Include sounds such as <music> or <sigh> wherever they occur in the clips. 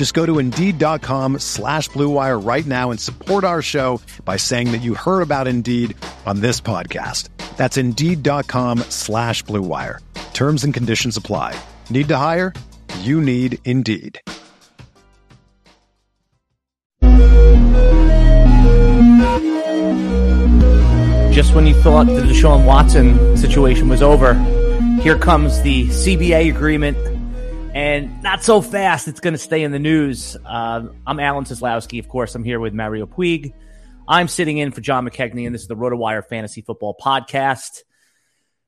Just go to Indeed.com slash BlueWire right now and support our show by saying that you heard about Indeed on this podcast. That's Indeed.com slash BlueWire. Terms and conditions apply. Need to hire? You need Indeed. Just when you thought the Deshaun Watson situation was over, here comes the CBA agreement, and not so fast. It's going to stay in the news. Uh, I'm Alan Seslowsky. Of course, I'm here with Mario Puig. I'm sitting in for John McKechnie, and this is the RotoWire Fantasy Football Podcast.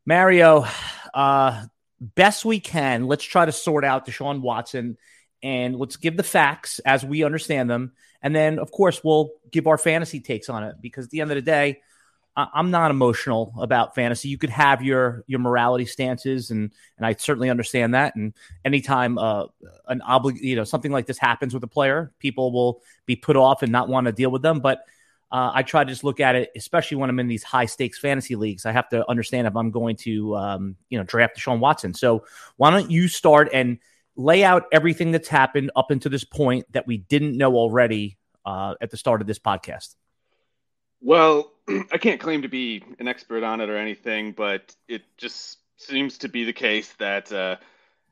Mario, uh, best we can, let's try to sort out Deshaun Watson and let's give the facts as we understand them. And then, of course, we'll give our fantasy takes on it because at the end of the day, I'm not emotional about fantasy. You could have your your morality stances, and and I certainly understand that. And anytime uh, an oblig, you know, something like this happens with a player, people will be put off and not want to deal with them. But uh, I try to just look at it, especially when I'm in these high stakes fantasy leagues. I have to understand if I'm going to, um, you know, draft Deshaun Watson. So why don't you start and lay out everything that's happened up until this point that we didn't know already uh, at the start of this podcast? Well, I can't claim to be an expert on it or anything, but it just seems to be the case that uh,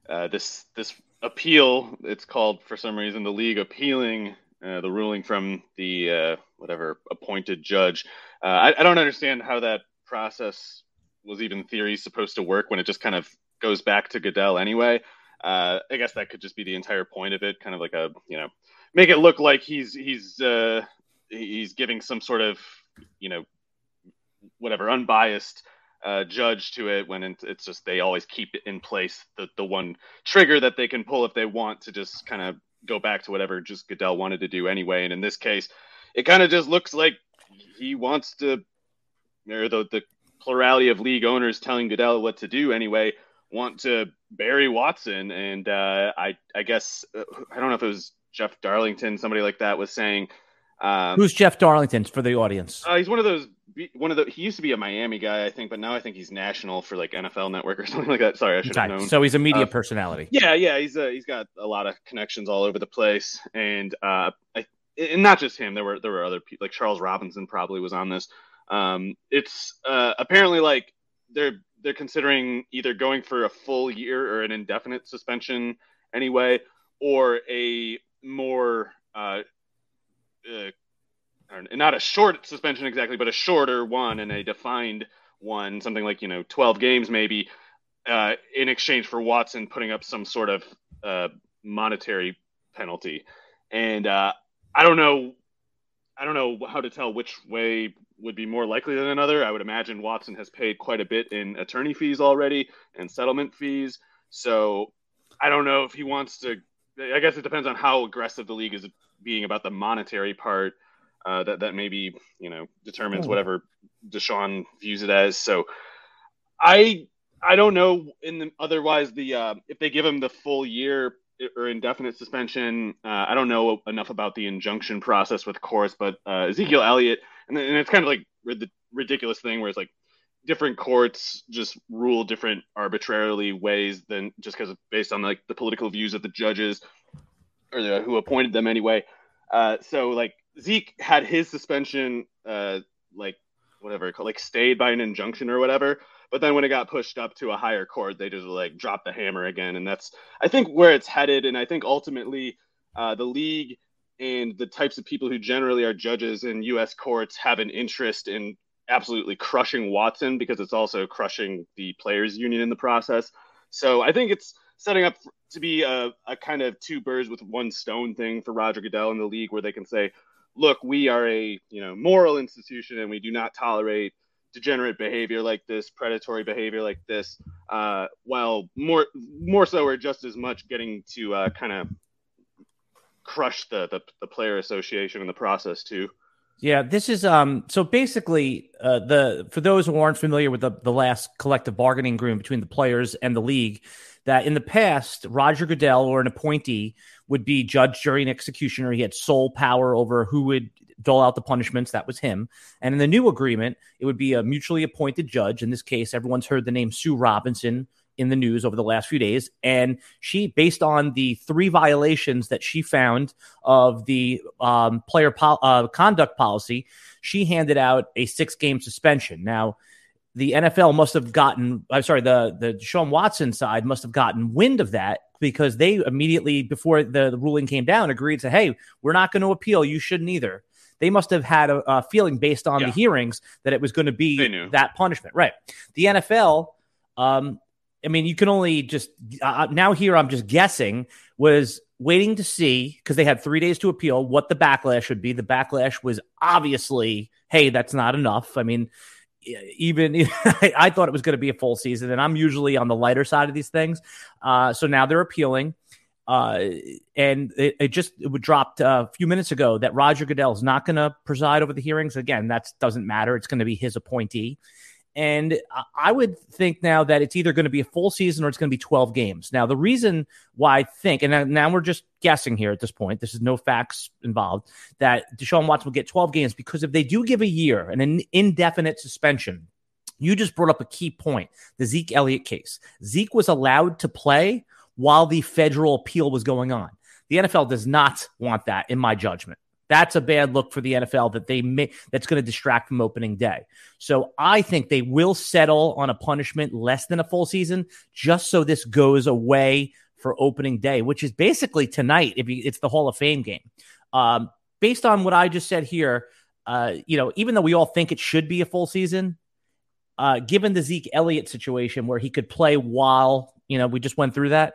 uh, this this appeal, it's called for some reason the league appealing uh, the ruling from the uh, whatever appointed judge. Uh, I, I, don't understand how that process was even theory supposed to work when it just kind of goes back to Goodell anyway. Uh, I guess that could just be the entire point of it, kind of like a you know make it look like he's he's he's giving some sort of you know whatever unbiased uh, judge to it when it's just they always keep in place the the one trigger that they can pull if they want to just kind of go back to whatever just Goodell wanted to do anyway. And in this case, it kind of just looks like he wants to, or the the plurality of league owners telling Goodell what to do anyway, want to bury Watson. And uh, I I guess uh, I don't know if it was Jeff Darlington, somebody like that was saying um, Who's Jeff Darlington for the audience? Uh, he's one of those. One of the. He used to be a Miami guy, I think, but now I think he's national for like NFL Network or <laughs> something like that. Sorry, I should have known. So he's a media uh, personality. Yeah, yeah, he's a, uh, he's got a lot of connections all over the place, and uh, I, and not just him. There were there were other people like Charles Robinson probably was on this. Um, it's uh, apparently like they're they're considering either going for a full year or an indefinite suspension anyway, or a more uh, uh, not a short suspension exactly, but a shorter one and a defined one, something like you know 12 games maybe, uh, in exchange for Watson putting up some sort of uh, monetary penalty. And uh, I don't know, I don't know how to tell which way would be more likely than another. I would imagine Watson has paid quite a bit in attorney fees already and settlement fees, so I don't know if he wants to. I guess it depends on how aggressive the league is being about the monetary part uh, that that maybe you know determines oh. whatever Deshaun views it as. So I I don't know. In the, otherwise, the uh, if they give him the full year or indefinite suspension, uh, I don't know enough about the injunction process with courts, but uh, Ezekiel Elliott, and, and it's kind of like the ridiculous thing where it's like different courts just rule different arbitrarily ways than just because based on like the political views of the judges or the, who appointed them anyway. Uh, so like Zeke had his suspension, uh, like whatever, like stayed by an injunction or whatever. But then when it got pushed up to a higher court, they just like dropped the hammer again, and that's I think where it's headed. And I think ultimately, uh, the league and the types of people who generally are judges in U.S. courts have an interest in absolutely crushing Watson because it's also crushing the players' union in the process. So I think it's setting up to be a, a kind of two birds with one stone thing for Roger Goodell in the league, where they can say, "Look, we are a you know moral institution, and we do not tolerate." degenerate behavior like this, predatory behavior like this, uh, while more more so or just as much getting to uh, kind of crush the, the, the player association in the process too. Yeah, this is um so basically uh the for those who aren't familiar with the the last collective bargaining agreement between the players and the league that in the past Roger Goodell or an appointee would be judge, jury, and executioner. He had sole power over who would dole out the punishments. That was him. And in the new agreement, it would be a mutually appointed judge. In this case, everyone's heard the name Sue Robinson in the news over the last few days. And she, based on the three violations that she found of the um, player po- uh, conduct policy, she handed out a six game suspension. Now, the NFL must have gotten, I'm sorry, the, the Deshaun Watson side must have gotten wind of that because they immediately, before the, the ruling came down, agreed to, hey, we're not going to appeal. You shouldn't either they must have had a, a feeling based on yeah. the hearings that it was going to be that punishment. Right. The NFL, um, I mean, you can only just uh, now here. I'm just guessing was waiting to see because they had three days to appeal what the backlash would be. The backlash was obviously, hey, that's not enough. I mean, even <laughs> I thought it was going to be a full season, and I'm usually on the lighter side of these things. Uh, so now they're appealing. Uh, and it, it, just it dropped uh, a few minutes ago that Roger Goodell is not going to preside over the hearings. Again, that doesn't matter. It's going to be his appointee. And I would think now that it's either going to be a full season or it's going to be 12 games. Now, the reason why I think, and now we're just guessing here at this point, this is no facts involved, that Deshaun Watson will get 12 games because if they do give a year and an indefinite suspension, you just brought up a key point the Zeke Elliott case. Zeke was allowed to play while the federal appeal was going on. The NFL does not want that, in my judgment. That's a bad look for the NFL that they may that's going to distract from opening day. So I think they will settle on a punishment less than a full season, just so this goes away for opening day, which is basically tonight. If you, it's the Hall of Fame game, um, based on what I just said here, uh, you know, even though we all think it should be a full season, uh, given the Zeke Elliott situation where he could play while you know we just went through that,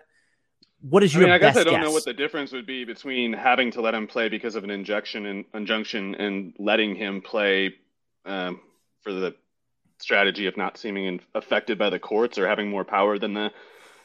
what is your? I mean, I guess I don't guess? know what the difference would be between having to let him play because of an injection and injunction and letting him play um, for the strategy of not seeming affected by the courts or having more power than the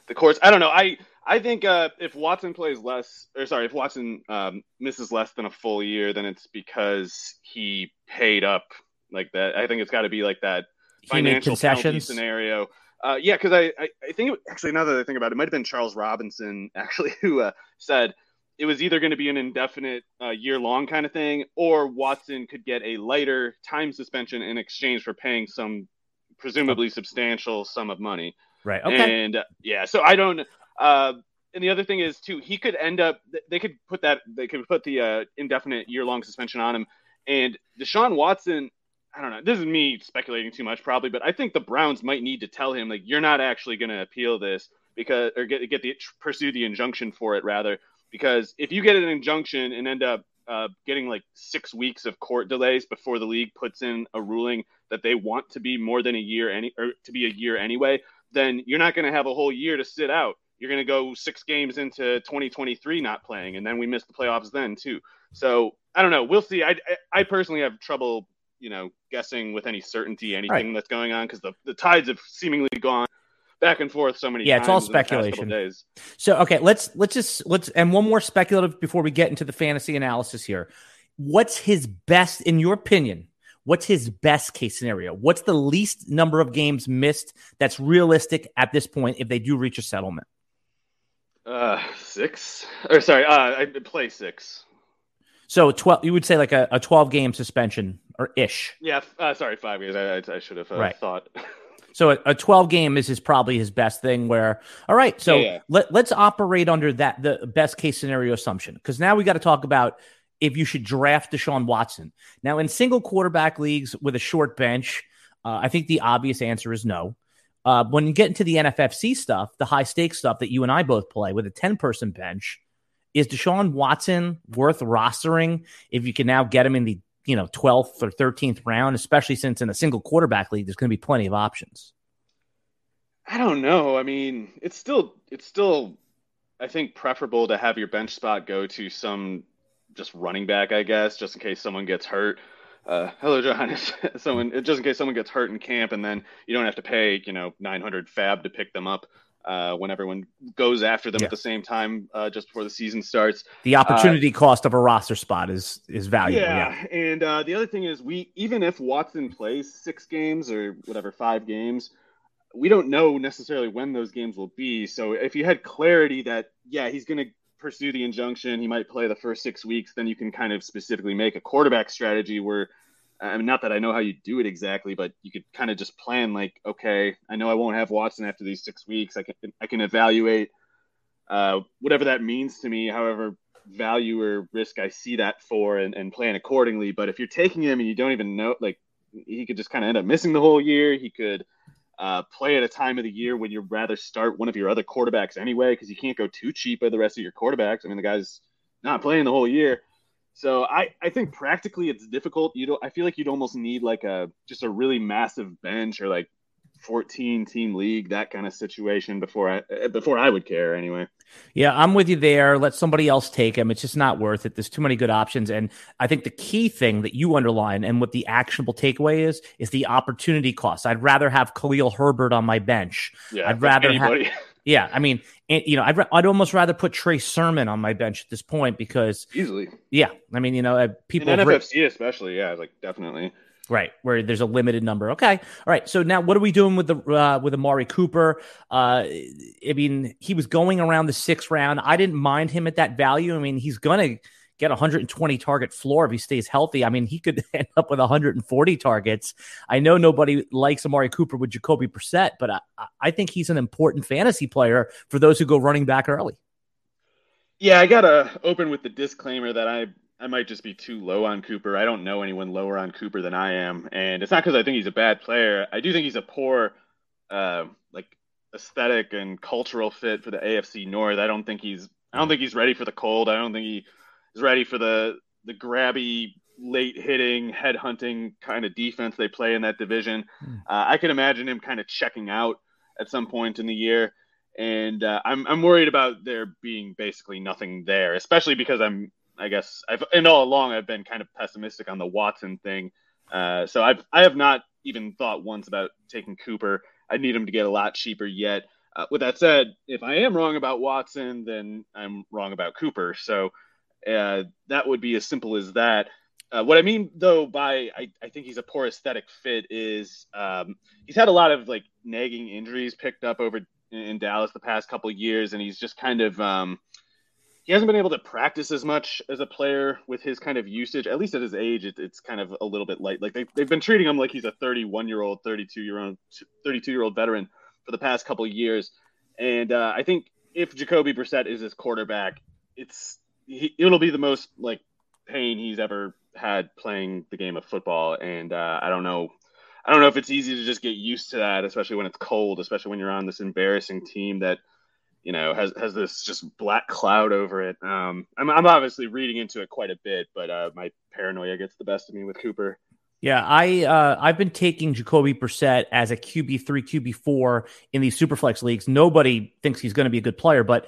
the courts. I don't know. I I think uh, if Watson plays less, or sorry, if Watson um, misses less than a full year, then it's because he paid up like that. I think it's got to be like that financial concessions scenario uh, yeah, because I, I, I, think it, actually now that I think about it, it might have been Charles Robinson <laughs> actually who uh, said it was either going to be an indefinite uh, year long kind of thing, or Watson could get a lighter time suspension in exchange for paying some presumably oh. substantial sum of money. Right. Okay. And uh, yeah, so I don't. Uh, and the other thing is too, he could end up. They could put that. They could put the uh, indefinite year long suspension on him. And Deshaun Watson I don't know. This is me speculating too much, probably, but I think the Browns might need to tell him like you're not actually going to appeal this because or get get the pursue the injunction for it rather because if you get an injunction and end up uh, getting like six weeks of court delays before the league puts in a ruling that they want to be more than a year any or to be a year anyway, then you're not going to have a whole year to sit out. You're going to go six games into 2023 not playing, and then we miss the playoffs then too. So I don't know. We'll see. I I personally have trouble you know guessing with any certainty anything right. that's going on because the, the tides have seemingly gone back and forth so many yeah it's all speculation. so okay let's let's just let's and one more speculative before we get into the fantasy analysis here. What's his best in your opinion what's his best case scenario? What's the least number of games missed that's realistic at this point if they do reach a settlement? Uh six? Or sorry uh i play six so 12, you would say like a, a 12 game suspension or ish. Yeah. Uh, sorry, five years. I, I, I should have uh, right. thought. <laughs> so a, a, 12 game is his probably his best thing where, all right, so yeah, yeah. Let, let's operate under that, the best case scenario assumption. Cause now we got to talk about if you should draft Deshaun Watson. Now in single quarterback leagues with a short bench, uh, I think the obvious answer is no. Uh, when you get into the NFFC stuff, the high stakes stuff that you and I both play with a 10 person bench, is Deshaun Watson worth rostering if you can now get him in the you know 12th or 13th round, especially since in a single quarterback league, there's going to be plenty of options. I don't know. I mean, it's still it's still I think preferable to have your bench spot go to some just running back, I guess, just in case someone gets hurt. Uh, hello, Johannes. <laughs> someone just in case someone gets hurt in camp, and then you don't have to pay you know 900 fab to pick them up uh, when everyone goes after them yeah. at the same time uh, just before the season starts. The opportunity uh, cost of a roster spot is is valuable. Yeah, yeah. and uh, the other thing is we even if Watson plays six games or whatever five games, we don't know necessarily when those games will be. So if you had clarity that yeah he's going to pursue the injunction, he might play the first six weeks, then you can kind of specifically make a quarterback strategy where I mean, not that I know how you do it exactly, but you could kind of just plan like, okay, I know I won't have Watson after these six weeks. I can I can evaluate uh, whatever that means to me, however value or risk I see that for, and, and plan accordingly. But if you're taking him and you don't even know, like, he could just kind of end up missing the whole year. He could uh, play at a time of the year when you'd rather start one of your other quarterbacks anyway, because you can't go too cheap with the rest of your quarterbacks. I mean, the guy's not playing the whole year. So I, I think practically it's difficult. You don't I feel like you'd almost need like a just a really massive bench or like 14 team league that kind of situation before I eh, before I would care anyway. Yeah, I'm with you there. Let somebody else take him. It's just not worth it. There's too many good options and I think the key thing that you underline and what the actionable takeaway is is the opportunity cost. I'd rather have Khalil Herbert on my bench. Yeah, I'd rather have <laughs> Yeah, I mean, you know, I'd, I'd almost rather put Trey Sermon on my bench at this point because easily. Yeah, I mean, you know, uh, people in NFFC especially, yeah, like definitely. Right, where there's a limited number. Okay, all right. So now, what are we doing with the uh, with Amari Cooper? Uh, I mean, he was going around the sixth round. I didn't mind him at that value. I mean, he's gonna get 120 target floor if he stays healthy. I mean, he could <laughs> end up with 140 targets. I know nobody likes Amari Cooper with Jacoby Brissett, but I, I think he's an important fantasy player for those who go running back early. Yeah, I gotta open with the disclaimer that I I might just be too low on Cooper. I don't know anyone lower on Cooper than I am, and it's not because I think he's a bad player. I do think he's a poor, uh, like aesthetic and cultural fit for the AFC North. I don't think he's I don't think he's ready for the cold. I don't think he is ready for the the grabby, late hitting, head hunting kind of defense they play in that division. Mm. Uh, I can imagine him kind of checking out at some point in the year, and uh, I'm I'm worried about there being basically nothing there, especially because I'm I guess I've and all along I've been kind of pessimistic on the Watson thing. Uh, so I've I have not even thought once about taking Cooper. I need him to get a lot cheaper yet. Uh, with that said, if I am wrong about Watson, then I'm wrong about Cooper. So uh, that would be as simple as that. Uh, what I mean, though, by I, I think he's a poor aesthetic fit is um, he's had a lot of like nagging injuries picked up over in Dallas the past couple years, and he's just kind of um, he hasn't been able to practice as much as a player with his kind of usage. At least at his age, it, it's kind of a little bit light. Like they, they've been treating him like he's a 31 year old, 32 year old, 32 year old veteran for the past couple years, and uh, I think if Jacoby Brissett is his quarterback, it's he, it'll be the most like pain he's ever had playing the game of football, and uh, I don't know. I don't know if it's easy to just get used to that, especially when it's cold, especially when you're on this embarrassing team that you know has has this just black cloud over it. Um, I'm I'm obviously reading into it quite a bit, but uh, my paranoia gets the best of me with Cooper. Yeah, I uh, I've been taking Jacoby Brissett as a QB three, QB four in these superflex leagues. Nobody thinks he's going to be a good player, but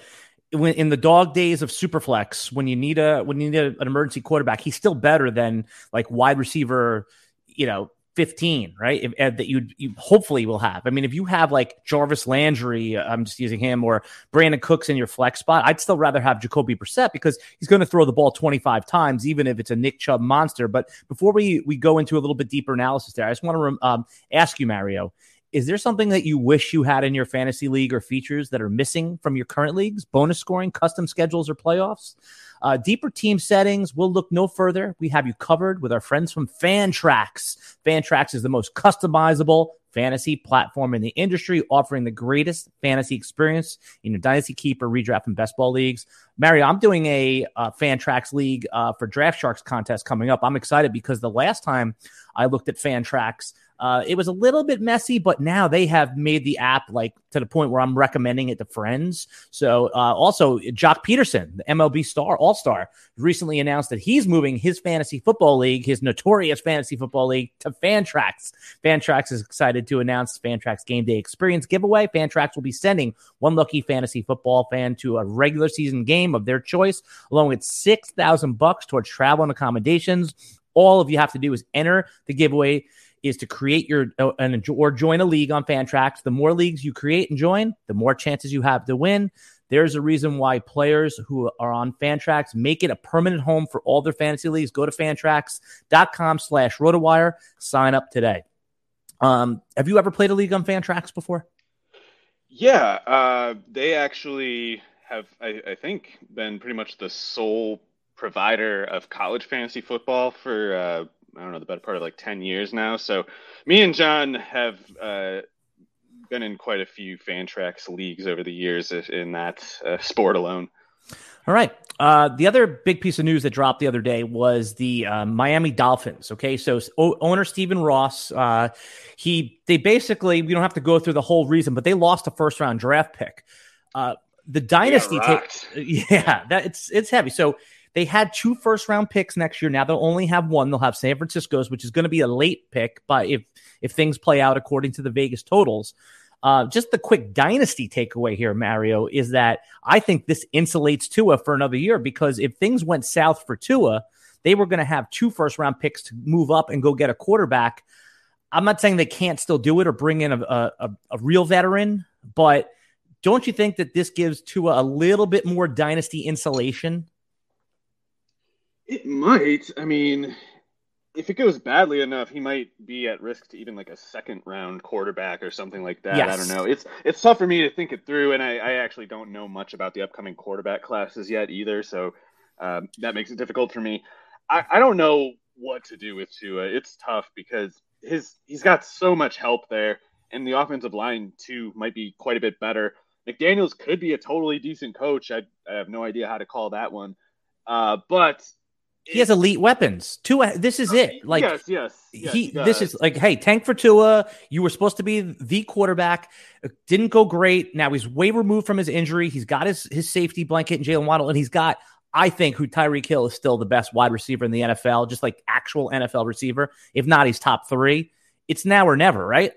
in the dog days of Superflex, when you need a when you need a, an emergency quarterback, he's still better than like wide receiver, you know, 15, right? If, if, that you you hopefully will have. I mean, if you have like Jarvis Landry, I'm just using him, or Brandin Cooks in your flex spot, I'd still rather have Jacoby Brissett because he's going to throw the ball 25 times, even if it's a Nick Chubb monster. But before we we go into a little bit deeper analysis there, I just want to um, ask you, Mario, is there something that you wish you had in your fantasy league or features that are missing from your current leagues? Bonus scoring, custom schedules, or playoffs? Uh, deeper team settings, we'll look no further. We have you covered with our friends from Fantrax. Fantrax is the most customizable fantasy platform in the industry, offering the greatest fantasy experience in your dynasty keeper, redraft, and best ball leagues. Mario, I'm doing a uh, Fantrax league uh, for Draft Sharks contest coming up. I'm excited because the last time I looked at Fantrax, Uh, it was a little bit messy, but now they have made the app like to the point where I'm recommending it to friends. So uh, also, Joc Pederson, the MLB star, All Star, recently announced that he's moving his fantasy football league, his notorious fantasy football league, to Fantrax. Fantrax is excited to announce Fantrax Game Day Experience giveaway. Fantrax will be sending one lucky fantasy football fan to a regular season game of their choice, along with six thousand bucks towards travel and accommodations. All of you have to do is enter the giveaway is to create your uh, and or join a league on Fantrax. The more leagues you create and join, the more chances you have to win. There's a reason why players who are on Fantrax make it a permanent home for all their fantasy leagues. Go to fantrax.com slash rotowire. Sign up today. Um, have you ever played a league on Fantrax before? Yeah, uh, they actually have, I, I, think, been pretty much the sole provider of college fantasy football for uh, I don't know the better part of like ten years now. So me and John have uh, been in quite a few Fantrax leagues over the years in that uh, sport alone. All right. Uh, the other big piece of news that dropped the other day was the uh, Miami Dolphins. Okay, so o- owner Stephen Ross, uh, he they basically we don't have to go through the whole reason, but they lost a first round draft pick. Uh, the dynasty, ta- <laughs> yeah, that it's it's heavy. So they had two first round picks next year. Now they'll only have one. They'll have San Francisco's, which is going to be a late pick, but if if things play out according to the Vegas totals. Uh, just the quick dynasty takeaway here, Mario, is that I think this insulates Tua for another year because if things went south for Tua, they were going to have two first round picks to move up and go get a quarterback. I'm not saying they can't still do it or bring in a, a, a real veteran, but don't you think that this gives Tua a little bit more dynasty insulation? It might. I mean, if it goes badly enough, he might be at risk to even like a second round quarterback or something like that. Yes. I don't know. It's it's tough for me to think it through, and I, I actually don't know much about the upcoming quarterback classes yet either. So um, that makes it difficult for me. I, I don't know what to do with Tua. It's tough because his he's got so much help there, and the offensive line too might be quite a bit better. McDaniel's could be a totally decent coach. I, I have no idea how to call that one. Uh, but he has elite weapons. Tua, this is it. Like yes, yes. yes he, this is like, hey, tank for Tua. You were supposed to be the quarterback. It didn't go great. Now he's way removed from his injury. He's got his his safety blanket and Jaylen Waddle, and he's got, I think, who Tyreek Hill is still the best wide receiver in the NFL, just like actual NFL receiver. If not, he's top three. It's now or never, right?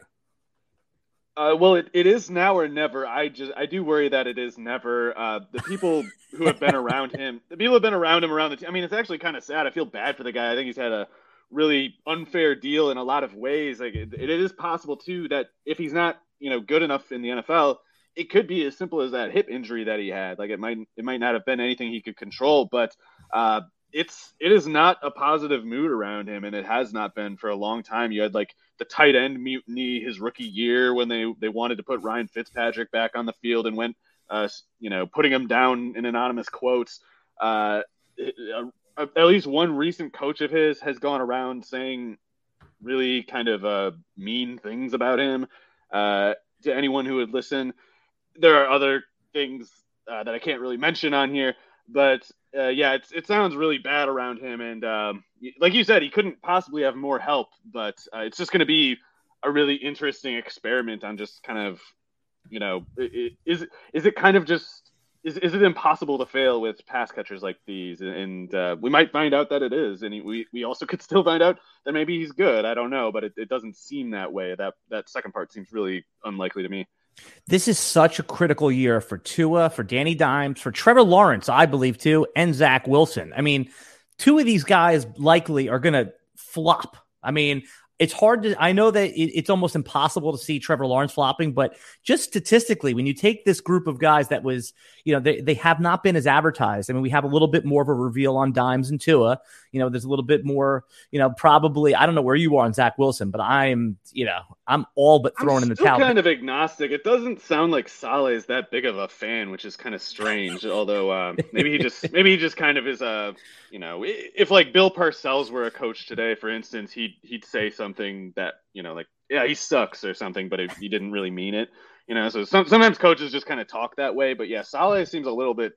Uh, well, it, it is now or never. I just I do worry that it is never. Uh, the people who have been around him, <laughs> the people who have been around him around the. team. I mean, it's actually kind of sad. I feel bad for the guy. I think he's had a really unfair deal in a lot of ways. Like it, it is possible too that if he's not you know good enough in the NFL, it could be as simple as that hip injury that he had. Like it might it might not have been anything he could control, but uh, it's it is not a positive mood around him, and it has not been for a long time. You had like the tight end mutiny his rookie year when they they wanted to put Ryan Fitzpatrick back on the field and went, uh, you know, putting him down in anonymous quotes. Uh, at least one recent coach of his has gone around saying really kind of uh, mean things about him uh, to anyone who would listen. There are other things uh, that I can't really mention on here, but uh, yeah, it's, it sounds really bad around him. And um, like you said, he couldn't possibly have more help, but uh, it's just going to be a really interesting experiment on just kind of, you know, is is it kind of just is, is it impossible to fail with pass catchers like these? And uh, we might find out that it is, and we we also could still find out that maybe he's good. I don't know, but it, it doesn't seem that way. That that second part seems really unlikely to me. This is such a critical year for Tua, for Danny Dimes, for Trevor Lawrence, I believe too, and Zach Wilson. I mean, two of these guys likely are going to flop. I mean, it's hard to i know that it, it's almost impossible to see trevor lawrence flopping but just statistically when you take this group of guys that was you know they, they have not been as advertised i mean we have a little bit more of a reveal on dimes and tua you know there's a little bit more you know probably i don't know where you are on zach wilson but i'm you know i'm all but thrown in the towel kind of agnostic it doesn't sound like Saleh is that big of a fan which is kind of strange <laughs> although uh, maybe he just maybe he just kind of is a you know if like bill parcells were a coach today for instance he'd he'd say something something that you know, like yeah, he sucks or something, but if he didn't really mean it. You know, so some, sometimes coaches just kind of talk that way. But yeah, Saleh seems a little bit,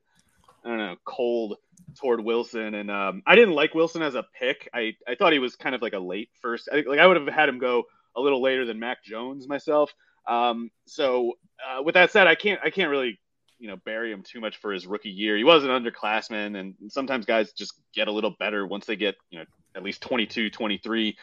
I don't know, cold toward Wilson, and um, I didn't like Wilson as a pick. I I thought he was kind of like a late first. I, like I would have had him go a little later than Mac Jones myself. Um, so uh, with that said, I can't I can't really you know bury him too much for his rookie year. He was an underclassman, and sometimes guys just get a little better once they get you know at least 22, 23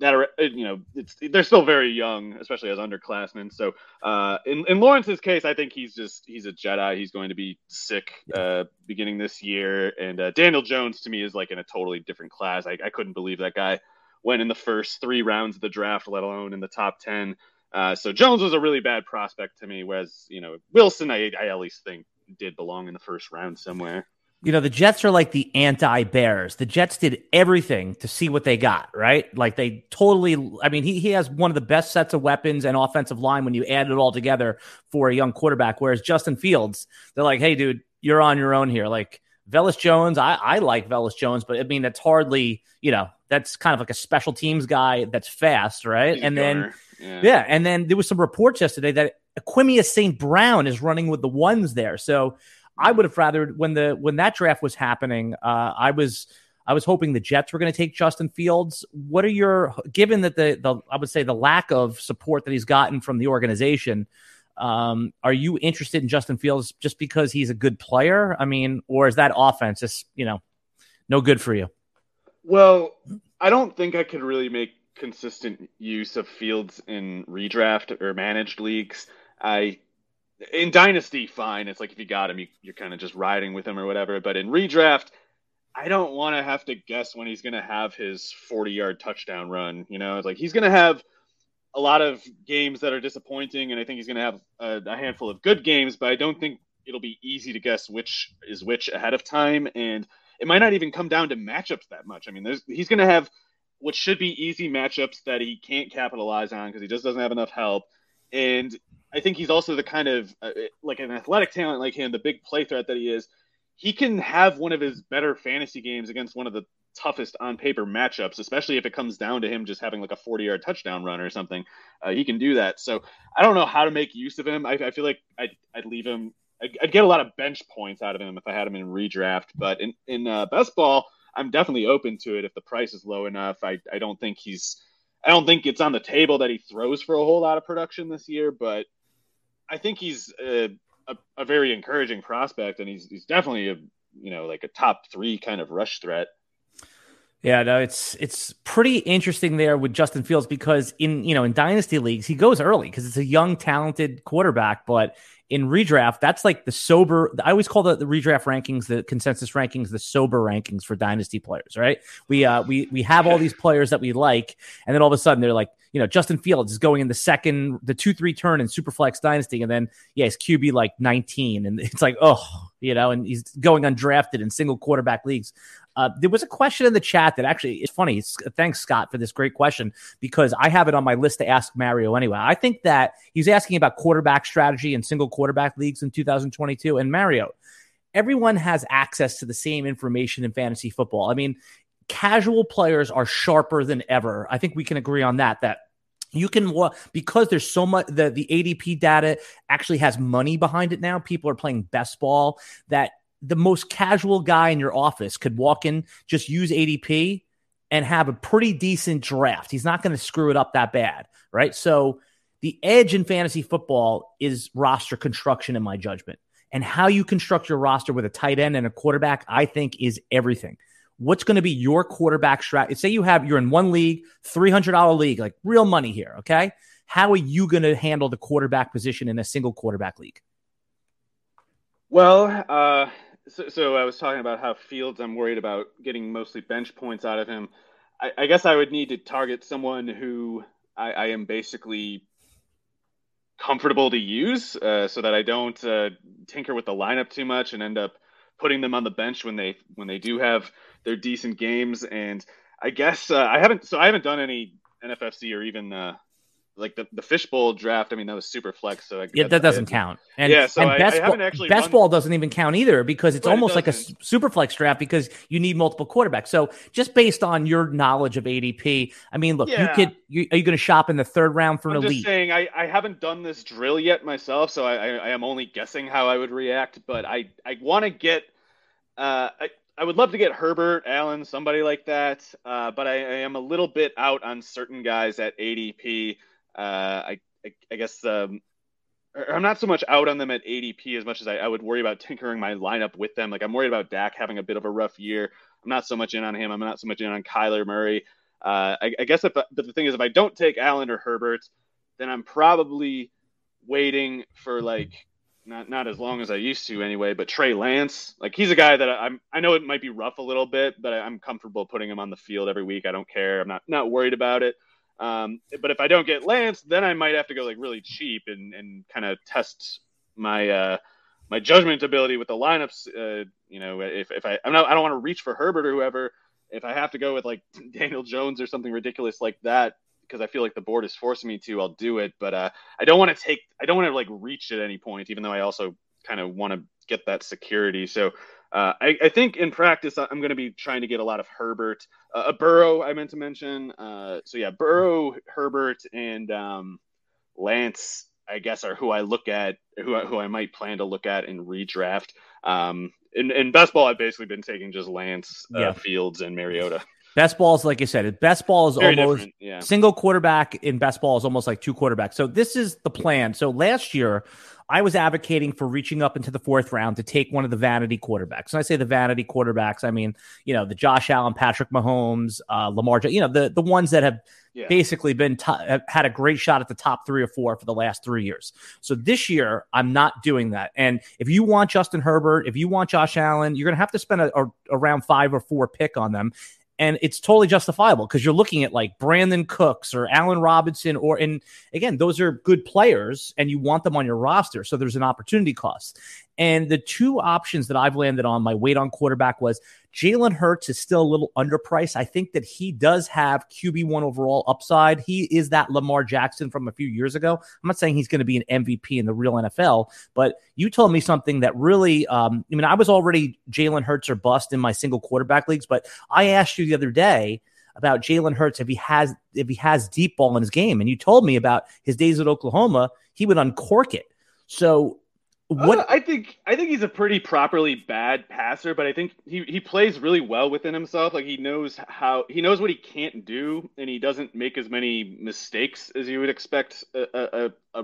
that are uh, you know it's they're still very young, especially as underclassmen. So uh, in in Lawrence's case, I think he's just he's a Jedi. He's going to be sick uh, beginning this year. And uh, Daniel Jones to me is like in a totally different class. I, I couldn't believe that guy went in the first three rounds of the draft, let alone in the top ten. Uh, so Jones was a really bad prospect to me, whereas you know Wilson, I, I at least think did belong in the first round somewhere you know, the Jets are like the anti Bears. The Jets did everything to see what they got, right? Like they totally, I mean, he, he has one of the best sets of weapons and offensive line when you add it all together for a young quarterback. Whereas Justin Fields, they're like, hey, dude, you're on your own here. Like Velus Jones, I, I like Velus Jones, but I mean, that's hardly, you know, that's kind of like a special teams guy that's fast, right? He's and then, yeah. yeah, and then there was some reports yesterday that Equanimeous St. Brown is running with the ones there. So, I would have rather when the when that draft was happening, uh, I was I was hoping the Jets were going to take Justin Fields. What are your given that the the I would say the lack of support that he's gotten from the organization? Um, are you interested in Justin Fields just because he's a good player? I mean, or is that offense just you know no good for you? Well, I don't think I could really make consistent use of Fields in redraft or managed leagues. I in dynasty, fine. It's like if you got him, you, you're kind of just riding with him or whatever. But in redraft, I don't want to have to guess when he's going to have his 40 yard touchdown run. You know, it's like he's going to have a lot of games that are disappointing, and I think he's going to have a, a, handful of good games. But I don't think it'll be easy to guess which is which ahead of time, and it might not even come down to matchups that much. I mean, there's he's going to have what should be easy matchups that he can't capitalize on because he just doesn't have enough help. And I think he's also the kind of uh, like an athletic talent like him, the big play threat that he is. He can have one of his better fantasy games against one of the toughest on paper matchups, especially if it comes down to him just having like a 40 yard touchdown run or something. Uh, he can do that. So I don't know how to make use of him. I, I feel like I'd, I'd leave him. I'd, get a lot of bench points out of him if I had him in redraft. But in in uh, best ball, I'm definitely open to it if the price is low enough. I I don't think he's. I don't think it's on the table that he throws for a whole lot of production this year, but I think he's a, a, a, very encouraging prospect, and he's he's definitely a you know like a top three kind of rush threat. Yeah, no, it's it's pretty interesting there with Justin Fields because in you know in dynasty leagues he goes early because it's a young talented quarterback, but in redraft that's like the sober. I always call the, the redraft rankings, the consensus rankings, the sober rankings for dynasty players. Right? We uh we we have all these players that we like, and then all of a sudden they're like you know, Justin Fields is going in the second, the two three turn in Superflex Dynasty, and then yeah, he's QB like 19, and <laughs> it's like oh, you know, and he's going undrafted in single quarterback leagues. Uh, there was a question in the chat that actually is funny. Thanks, Scott, for this great question because I have it on my list to ask Mario anyway. I think that he's asking about quarterback strategy and single quarterback leagues in 2022. And Mario, everyone has access to the same information in fantasy football. I mean, casual players are sharper than ever. I think we can agree on that. That you can because there's so much the the ADP data actually has money behind it now. People are playing best ball that the most casual guy in your office could walk in, just use ADP and have a pretty decent draft. He's not going to screw it up that bad, right? So the edge in fantasy football is roster construction in my judgment. And how you construct your roster with a tight end and a quarterback, I think is everything what's going to be your quarterback strategy? Say you have you're in one league, three hundred dollar league, like real money here. Okay, how are you going to handle the quarterback position in a single quarterback league? Well, uh, so, so, I was talking about how Fields. I'm worried about getting mostly bench points out of him. I, I guess I would need to target someone who I, I am basically comfortable to use, uh, so that I don't uh, tinker with the lineup too much and end up putting them on the bench when they when they do have their decent games. And I guess uh, I haven't so I haven't done any NFFC or even uh, like the, the fishbowl draft. I mean, that was super flex. So I, yeah, that doesn't count. And, yeah, so and I, best I actually best run... ball doesn't even count either because it's but almost it like a super flex draft because you need multiple quarterbacks. So just based on your knowledge of ADP, I mean, look, yeah. you could. You, are you going to shop in the third round for I'm an just elite? Saying, I, I haven't done this drill yet myself, so I, I, I am only guessing how I would react. But I I want to get. Uh, I, I would love to get Herbert, Allen, somebody like that, uh, but I, I, am a little bit out on certain guys at ADP. Uh, I, I, I, guess um, I'm not so much out on them at ADP as much as I, I, would worry about <laughs> tinkering my lineup with them. Like I'm worried about Dak having a bit of a rough year. I'm not so much in on him. I'm not so much in on Kyler Murray. Uh, I, I, guess if but the thing is, if I don't take Allen or Herbert, then I'm probably waiting for like not not as long as I used to anyway. But Trey Lance, like he's a guy that I'm I know it might be rough a little bit, but I'm comfortable putting him on the field every week. I don't care. I'm not not worried about it. Um, but if I don't get Lance, then I might have to go like really cheap and and kind of test my uh, my judgment ability with the lineups. Uh, you know, if if I I'm not I don't want to reach for Herbert or whoever. If I have to go with like <laughs> Daniel Jones or something ridiculous like that, because I feel like the board is forcing me to, I'll do it. But uh, I don't want to take, I don't want to like reach at any point, even though I also kind of want to get that security. So uh, I, I, think in practice, I'm going to be trying to get a lot of Herbert, uh, a Burrow. I meant to mention. Uh, so yeah, Burrow, Herbert, and um, Lance. I guess are who I look at, who who I might plan to look at in redraft. Um, in, in best ball, I've basically been taking just Lance, uh, yeah. Fields, and Mariota. Best ball is like you said. Best ball is Very almost yeah. single quarterback in best ball is almost like two quarterbacks. So this is the plan. So last year, I was advocating for reaching up into the fourth round to take one of the vanity quarterbacks. And I say the vanity quarterbacks, I mean you know the Josh Allen, Patrick Mahomes, uh, Lamar, you know the the ones that have yeah. basically been t- had a great shot at the top three or four for the last three years. So this year, I'm not doing that. And if you want Justin Herbert, if you want Josh Allen, you're going to have to spend a, a, around five or four pick on them and it's totally justifiable because you're looking at like Brandin Cooks or Allen Robinson, or and again, those are good players, and you want them on your roster, so there's an opportunity cost. And the two options that I've landed on my weight on quarterback was Jalen Hurts is still a little underpriced. I think that he does have QB1 overall upside. He is that Lamar Jackson from a few years ago. I'm not saying he's going to be an MVP in the real NFL, but you told me something that really, um, I mean, I was already Jalen Hurts or bust in my single quarterback leagues, but I asked you the other day about Jalen Hurts if he has if he has deep ball in his game, and you told me about his days at Oklahoma, he would uncork it. So what uh, I think I think he's a pretty properly bad passer, but I think he, he plays really well within himself. Like he knows how he knows what he can't do, and he doesn't make as many mistakes as you would expect a a, a,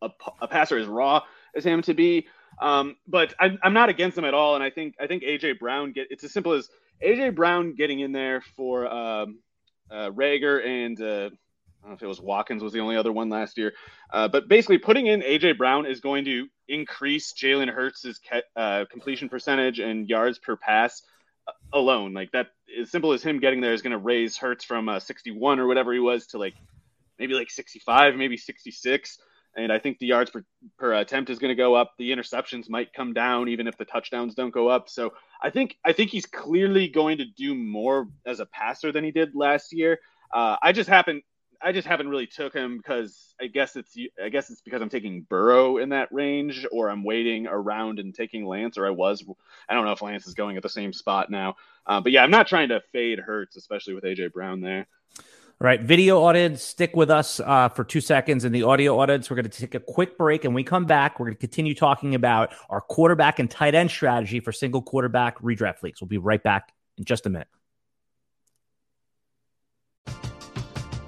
a, a passer as raw as him to be. Um, but I'm, I'm not against him at all, and I think I think AJ Brown get it's as simple as AJ Brown getting in there for um, uh, Reagor and uh, Don't know if it was Watkins was the only other one last year, uh, but basically putting in AJ Brown is going to increase Jalen Hurts' uh, completion percentage and yards per pass alone. Like that, as simple as him getting there is going to raise Hurts from uh, 61 or whatever he was to like maybe like 65, maybe 66. And I think the yards per, per attempt is going to go up. The interceptions might come down, even if the touchdowns don't go up. So I think I think he's clearly going to do more as a passer than he did last year. Uh, I just happen I just haven't really took him because I guess it's I guess it's because I'm taking Burrow in that range, or I'm waiting around and taking Lance, or I was. I don't know if Lance is going at the same spot now, uh, but yeah, I'm not trying to fade Hurts, especially with AJ Brown there. All right, video audience, stick with us uh, for two seconds. In the audio audience, we're going to take a quick break, and we come back. We're going to continue talking about our quarterback and tight end strategy for single quarterback redraft leagues. We'll be right back in just a minute.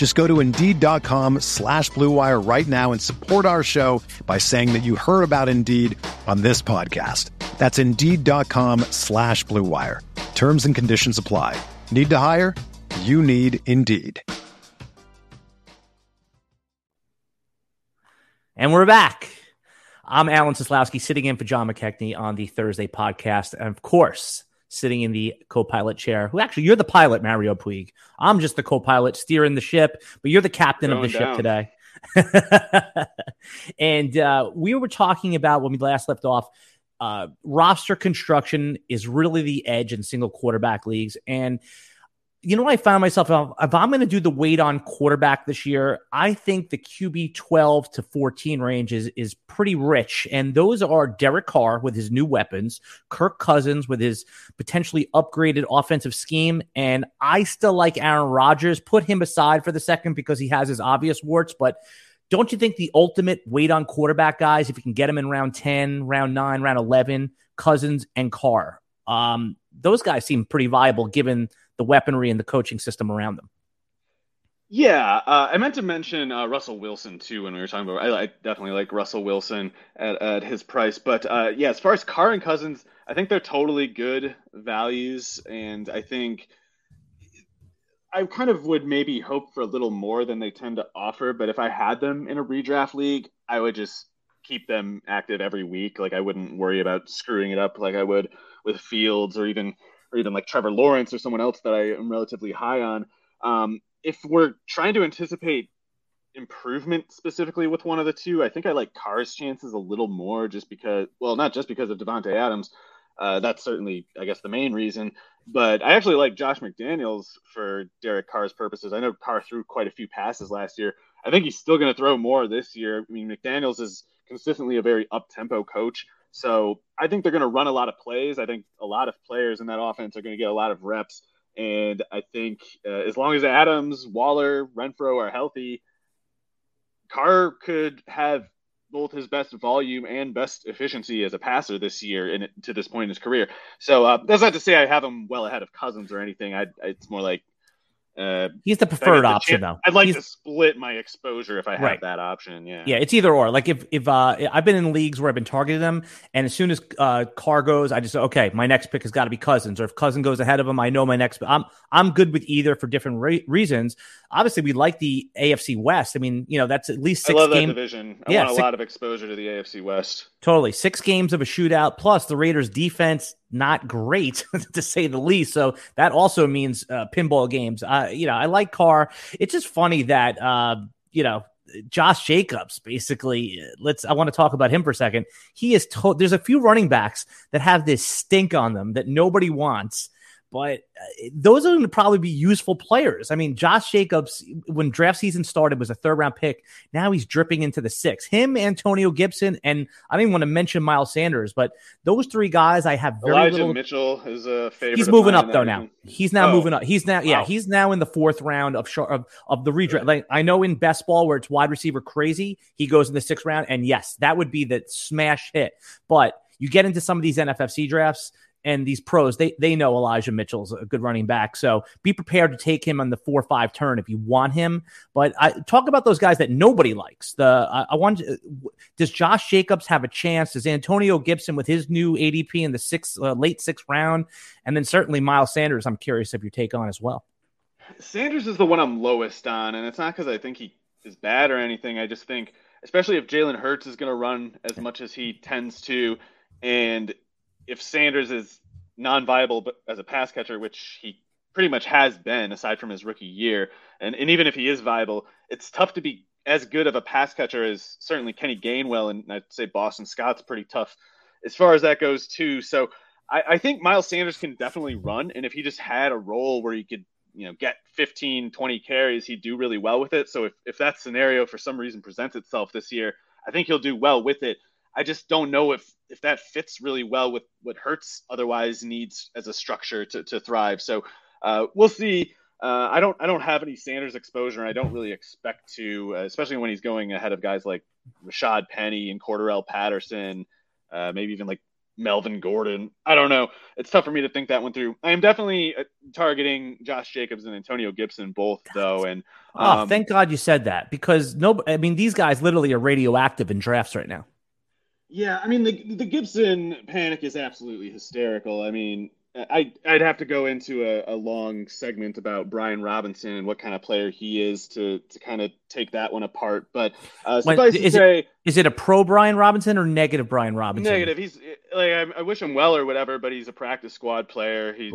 Just go to Indeed.com slash BlueWire right now and support our show by saying that you heard about Indeed on this podcast. That's Indeed.com slash BlueWire. Terms and conditions apply. Need to hire? You need Indeed. And we're back. I'm Alan Seslowsky sitting in for John McKechnie on the Thursday podcast. And of course, sitting in the co pilot chair, who actually, you're the pilot, Mario Puig. I'm just the co pilot steering the ship, but you're the captain of the down. ship today. <laughs> and uh, we were talking about when we last left off. Uh, roster construction is really the edge in single quarterback leagues. And you know, what I found myself if I'm going to do the wait on quarterback this year, I think the QB 12 to 14 range is, is pretty rich. And those are Derek Carr with his new weapons, Kirk Cousins with his potentially upgraded offensive scheme. And I still like Aaron Rodgers. Put him aside for the second because he has his obvious warts. But don't you think the ultimate wait on quarterback guys, if you can get them in round 10, round 9, round 11, Cousins and Carr? Um, those guys seem pretty viable given the weaponry and the coaching system around them. Yeah, uh, I meant to mention uh, Russell Wilson too when we were talking about. I, I definitely like Russell Wilson at, at his price, but uh, yeah, as far as Carr and Cousins, I think they're totally good values, and I think I kind of would maybe hope for a little more than they tend to offer. But if I had them in a redraft league, I would just keep them active every week. Like I wouldn't worry about screwing it up like I would with Fields or even or even like Trevor Lawrence or someone else that I am relatively high on. Um, if we're trying to anticipate improvement specifically with one of the two, I think I like Carr's chances a little more just because, well, not just because of Davante Adams. Uh, that's certainly, I guess, the main reason. But I actually like Josh McDaniels for Derek Carr's purposes. I know Carr threw quite a few passes last year. I think he's still going to throw more this year. I mean, McDaniels is consistently a very up tempo coach. So I think they're going to run a lot of plays. I think a lot of players in that offense are going to get a lot of reps. And I think uh, as long as Adams, Waller, Renfrow are healthy, Carr could have both his best volume and best efficiency as a passer this year and to this point in his career. So uh, that's not to say I have him well ahead of Cousins or anything. I, it's more like uh, he's the preferred option, though. I'd like he's, to split my exposure if I have right. that option. Yeah, yeah, it's either or. Like if if uh, I've been in leagues where I've been targeting them, and as soon as uh, Carr goes, I just okay, my next pick has got to be Cousins, or if Cousin goes ahead of him, I know my next. I'm I'm good with either for different re- reasons. Obviously, we like the AFC West. I mean, you know, that's at least six. I love game- that division. I yeah, want a six- lot of exposure to the AFC West. Totally, six games of a shootout. Plus, the Raiders' defense not great <laughs> to say the least. So that also means uh, pinball games. Uh, you know, I like Carr. It's just funny that uh, you know Josh Jacobs, basically, let's. I want to talk about him for a second. He is. To- there's a few running backs that have this stink on them that nobody wants, but uh, those are going to probably be useful players. I mean, Josh Jacobs, when draft season started, was a third round pick. Now he's dripping into the six. Him, Antonio Gibson, and I didn't want to mention Miles Sanders, but those three guys I have very Elijah little. Mitchell is a favorite. He's moving up though now. He's now oh. moving up. He's now, yeah, wow. he's now in the fourth round of of, of the redraft. Like I know in best ball where it's wide receiver crazy, he goes in the sixth round, and yes, that would be the smash hit. But you get into some of these NFFC drafts, and these pros, they they know Elijah Mitchell's a good running back. So be prepared to take him on the four five turn if you want him. But I talk about those guys that nobody likes. The I, I want does Josh Jacobs have a chance? Does Antonio Gibson with his new ADP in the sixth uh, late sixth round, and then certainly Miles Sanders. I'm curious if your take on as well. Sanders is the one I'm lowest on, and it's not because I think he is bad or anything. I just think, especially if Jalen Hurts is going to run as much as he tends to, and if Sanders is non-viable as a pass catcher, which he pretty much has been aside from his rookie year, and, and even if he is viable, it's tough to be as good of a pass catcher as certainly Kenny Gainwell, and I'd say Boston Scott's pretty tough as far as that goes too. So I, I think Miles Sanders can definitely run, and if he just had a role where he could you know get 15 20 carries he'd do really well with it so if, if that scenario for some reason presents itself this year i think he'll do well with it I just don't know if if that fits really well with what Hurts otherwise needs as a structure to, to thrive. So uh, we'll see. Uh, I don't I don't have any Sanders exposure, and I don't really expect to, uh, especially when he's going ahead of guys like Rashaad Penny and Cordarrelle Patterson, uh, maybe even like Melvin Gordon. I don't know. It's tough for me to think that one through. I am definitely uh, targeting Josh Jacobs and Antonio Gibson both, though. And oh, um, oh, thank God you said that because no, I mean these guys literally are radioactive in drafts right now. Yeah, I mean the the Gibson panic is absolutely hysterical. I mean, I I'd have to go into a, a, long segment about Brian Robinson and what kind of player he is to to kind of take that one apart. But uh, suffice is to say, it, is it a pro Brian Robinson or negative Brian Robinson? Negative. He's like I, I wish him well or whatever, but he's a practice squad player. He,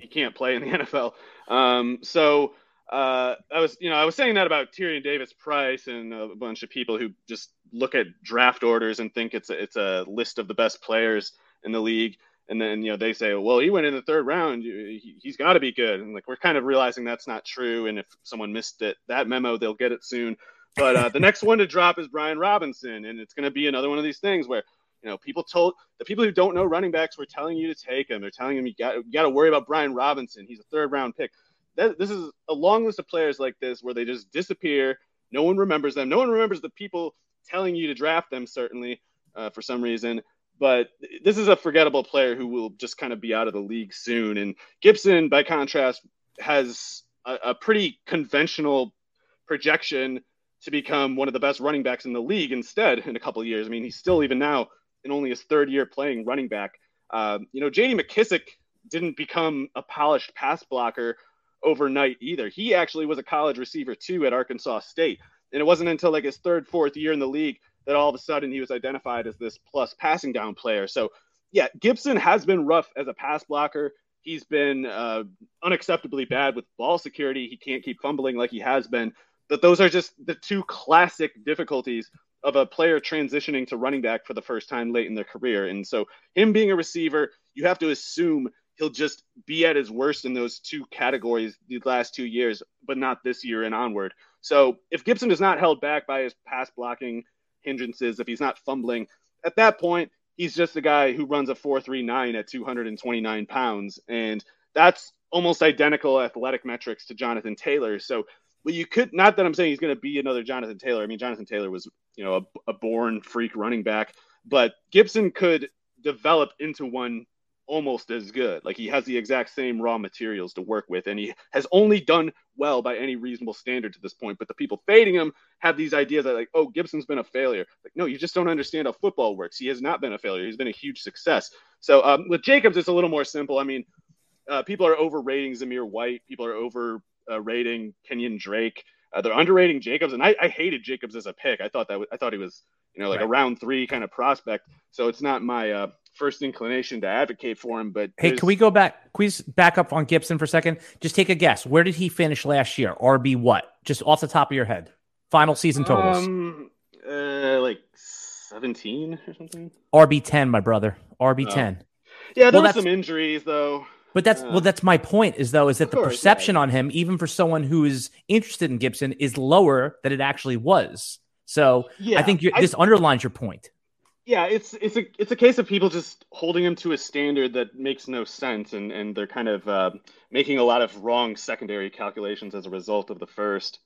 he can't play in the <laughs> NFL. Um, so uh, I was, you know, I was saying that about Tyrion Davis Price and a bunch of people who just look at draft orders and think it's a, it's a list of the best players in the league. And then, you know, they say, well, he went in the third round. He, has got to be good. And like, we're kind of realizing that's not true. And if someone missed it, that memo, they'll get it soon. But uh, the <laughs> next one to drop is Brian Robinson. And it's going to be another one of these things where, you know, people told the people who don't know running backs were telling you to take him. They're telling him you got, you got to worry about Brian Robinson. He's a third round pick that, this is a long list of players like this where they just disappear. No one remembers them. No one remembers the people telling you to draft them, certainly, uh, for some reason. But this is a forgettable player who will just kind of be out of the league soon. And Gibson, by contrast, has a, a pretty conventional projection to become one of the best running backs in the league instead in a couple years. I mean, he's still even now in only his third year playing running back. Um, you know, J.D. McKissic didn't become a polished pass blocker overnight either. He actually was a college receiver too at Arkansas State. And it wasn't until like his third, fourth year in the league that all of a sudden he was identified as this plus passing down player. So, yeah, Gibson has been rough as a pass blocker. He's been uh, unacceptably bad with ball security. He can't keep fumbling like he has been. But those are just the two classic difficulties of a player transitioning to running back for the first time late in their career. And so, him being a receiver, you have to assume he'll just be at his worst in those two categories the last two years, but not this year and onward. So if Gibson is not held back by his pass blocking hindrances, if he's not fumbling, at that point, he's just a guy who runs a 4.39 at 229 pounds. And that's almost identical athletic metrics to Jonathan Taylor. So well, you could not that I'm saying he's going to be another Jonathan Taylor. I mean, Jonathan Taylor was, you know, a, a born freak running back, but Gibson could develop into one almost as good. Like he has the exact same raw materials to work with, and he has only done well by any reasonable standard to this point. But the people fading him have these ideas that like, oh, Gibson's been a failure. Like, no, you just don't understand how football works. He has not been a failure. He's been a huge success. So um, with Jacobs, it's a little more simple. I mean, uh, people are overrating Zamir White. People are overrating Kenyan Drake. Uh, they're underrating Jacobs, and I, I, hated Jacobs as a pick. I thought that w- I thought he was, you know, like right. a round three kind of prospect. So it's not my uh, first inclination to advocate for him. But hey, can we go back? Please back up on Gibson for a second? Just take a guess. Where did he finish last year? RB what? Just off the top of your head. Final season totals. Um, uh, like seventeen or something. RB ten, my brother. RB ten. Oh. Yeah, there well, were some injuries though. But that's uh, well, that's my point. Is though is that the course, perception yeah. on him, even for someone who is interested in Gibson, is lower than it actually was. So yeah, I think this underlines your point yeah, it's it's a it's a case of people just holding him to a standard that makes no sense, and and they're kind of uh, making a lot of wrong secondary calculations as a result of the first.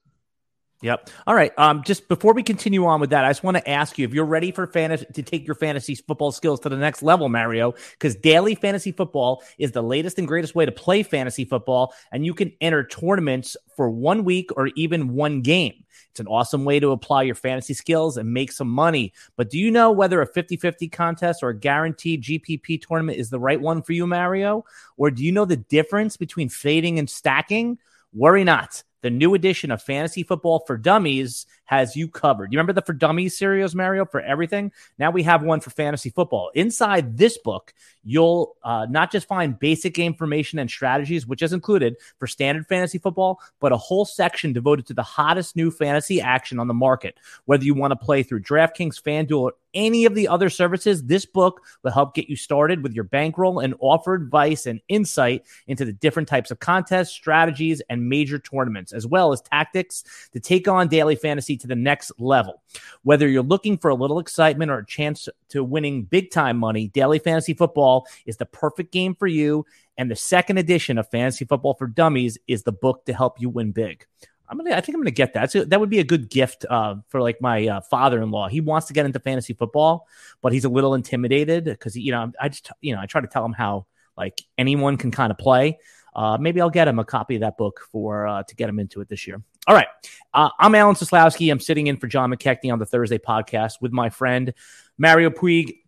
Yep. All right. Um, just before we continue on with that, I just want to ask you if you're ready for fantasy to take your fantasy football skills to the next level, Mario, because daily fantasy football is the latest and greatest way to play fantasy football, and you can enter tournaments for one week or even one game. It's an awesome way to apply your fantasy skills and make some money. But do you know whether a 50 50 contest or a guaranteed GPP tournament is the right one for you, Mario? Or do you know the difference between fading and stacking? Worry not. The new edition of Fantasy Football for Dummies has you covered. You remember the For Dummies series, Mario, for everything? Now we have one for fantasy football. Inside this book, you'll uh, not just find basic game information and strategies, which is included for standard fantasy football, but a whole section devoted to the hottest new fantasy action on the market. Whether you want to play through DraftKings, FanDuel, or any of the other services, this book will help get you started with your bankroll and offer advice and insight into the different types of contests, strategies, and major tournaments, as well as tactics to take on daily fantasy to the next level. Whether you're looking for a little excitement or a chance to winning big time money, Daily Fantasy Football is the perfect game for you. And the second edition of Fantasy Football for Dummies is the book to help you win big. I'm gonna. I think I'm gonna get that. So that would be a good gift uh, for like my uh, father-in-law. He wants to get into fantasy football, but he's a little intimidated because you know I just you know I try to tell him how like anyone can kind of play. Uh, maybe I'll get him a copy of that book for uh, to get him into it this year. All right. Uh, I'm Alan Seslowsky. I'm sitting in for John McKechnie on the Thursday podcast with my friend Mario Puig.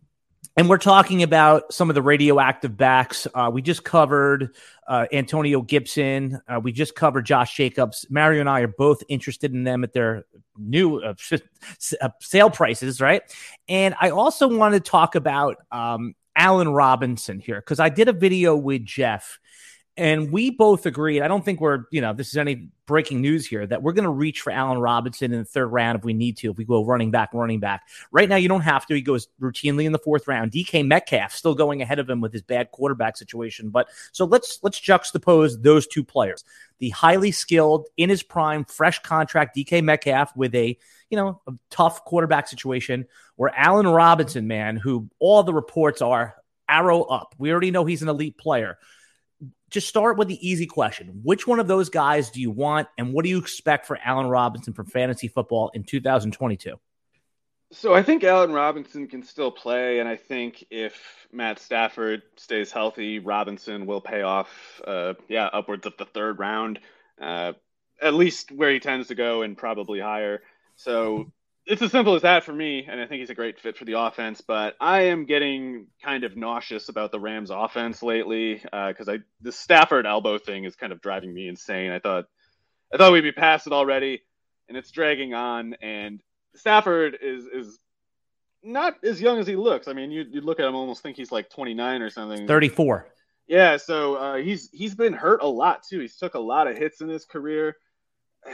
and we're talking about some of the radioactive backs. Uh, we just covered uh, Antonio Gibson. Uh, we just covered Josh Jacobs. Mario and I are both interested in them at their new uh, uh, sale prices, right? And I also want to talk about um, Allen Robinson here because I did a video with Jeff and we both agreed. I don't think we're, you know, this is any breaking news here that we're going to reach for Allen Robinson in the third round if we need to, if we go running back, running back. Right now, you don't have to. He goes routinely in the fourth round. DK Metcalf still going ahead of him with his bad quarterback situation. But so let's let's juxtapose those two players: the highly skilled, in his prime, fresh contract DK Metcalf with a you know a tough quarterback situation, where Allen Robinson, man, who all the reports are arrow up. We already know he's an elite player just start with the easy question. Which one of those guys do you want, and what do you expect for Allen Robinson for fantasy football in 2022? So I think Allen Robinson can still play, and I think if Matt Stafford stays healthy, Robinson will pay off. Uh, yeah, upwards of the third round, uh, at least where he tends to go, and probably higher. So it's as simple as that for me, and I think he's a great fit for the offense. But I am getting kind of nauseous about the Rams' offense lately because uh, I the Stafford elbow thing is kind of driving me insane. I thought I thought we'd be past it already, and it's dragging on. And Stafford is is not as young as he looks. I mean, you you look at him, almost think he's like 29 or something. 34. Yeah, so uh, he's he's been hurt a lot too. He's took a lot of hits in his career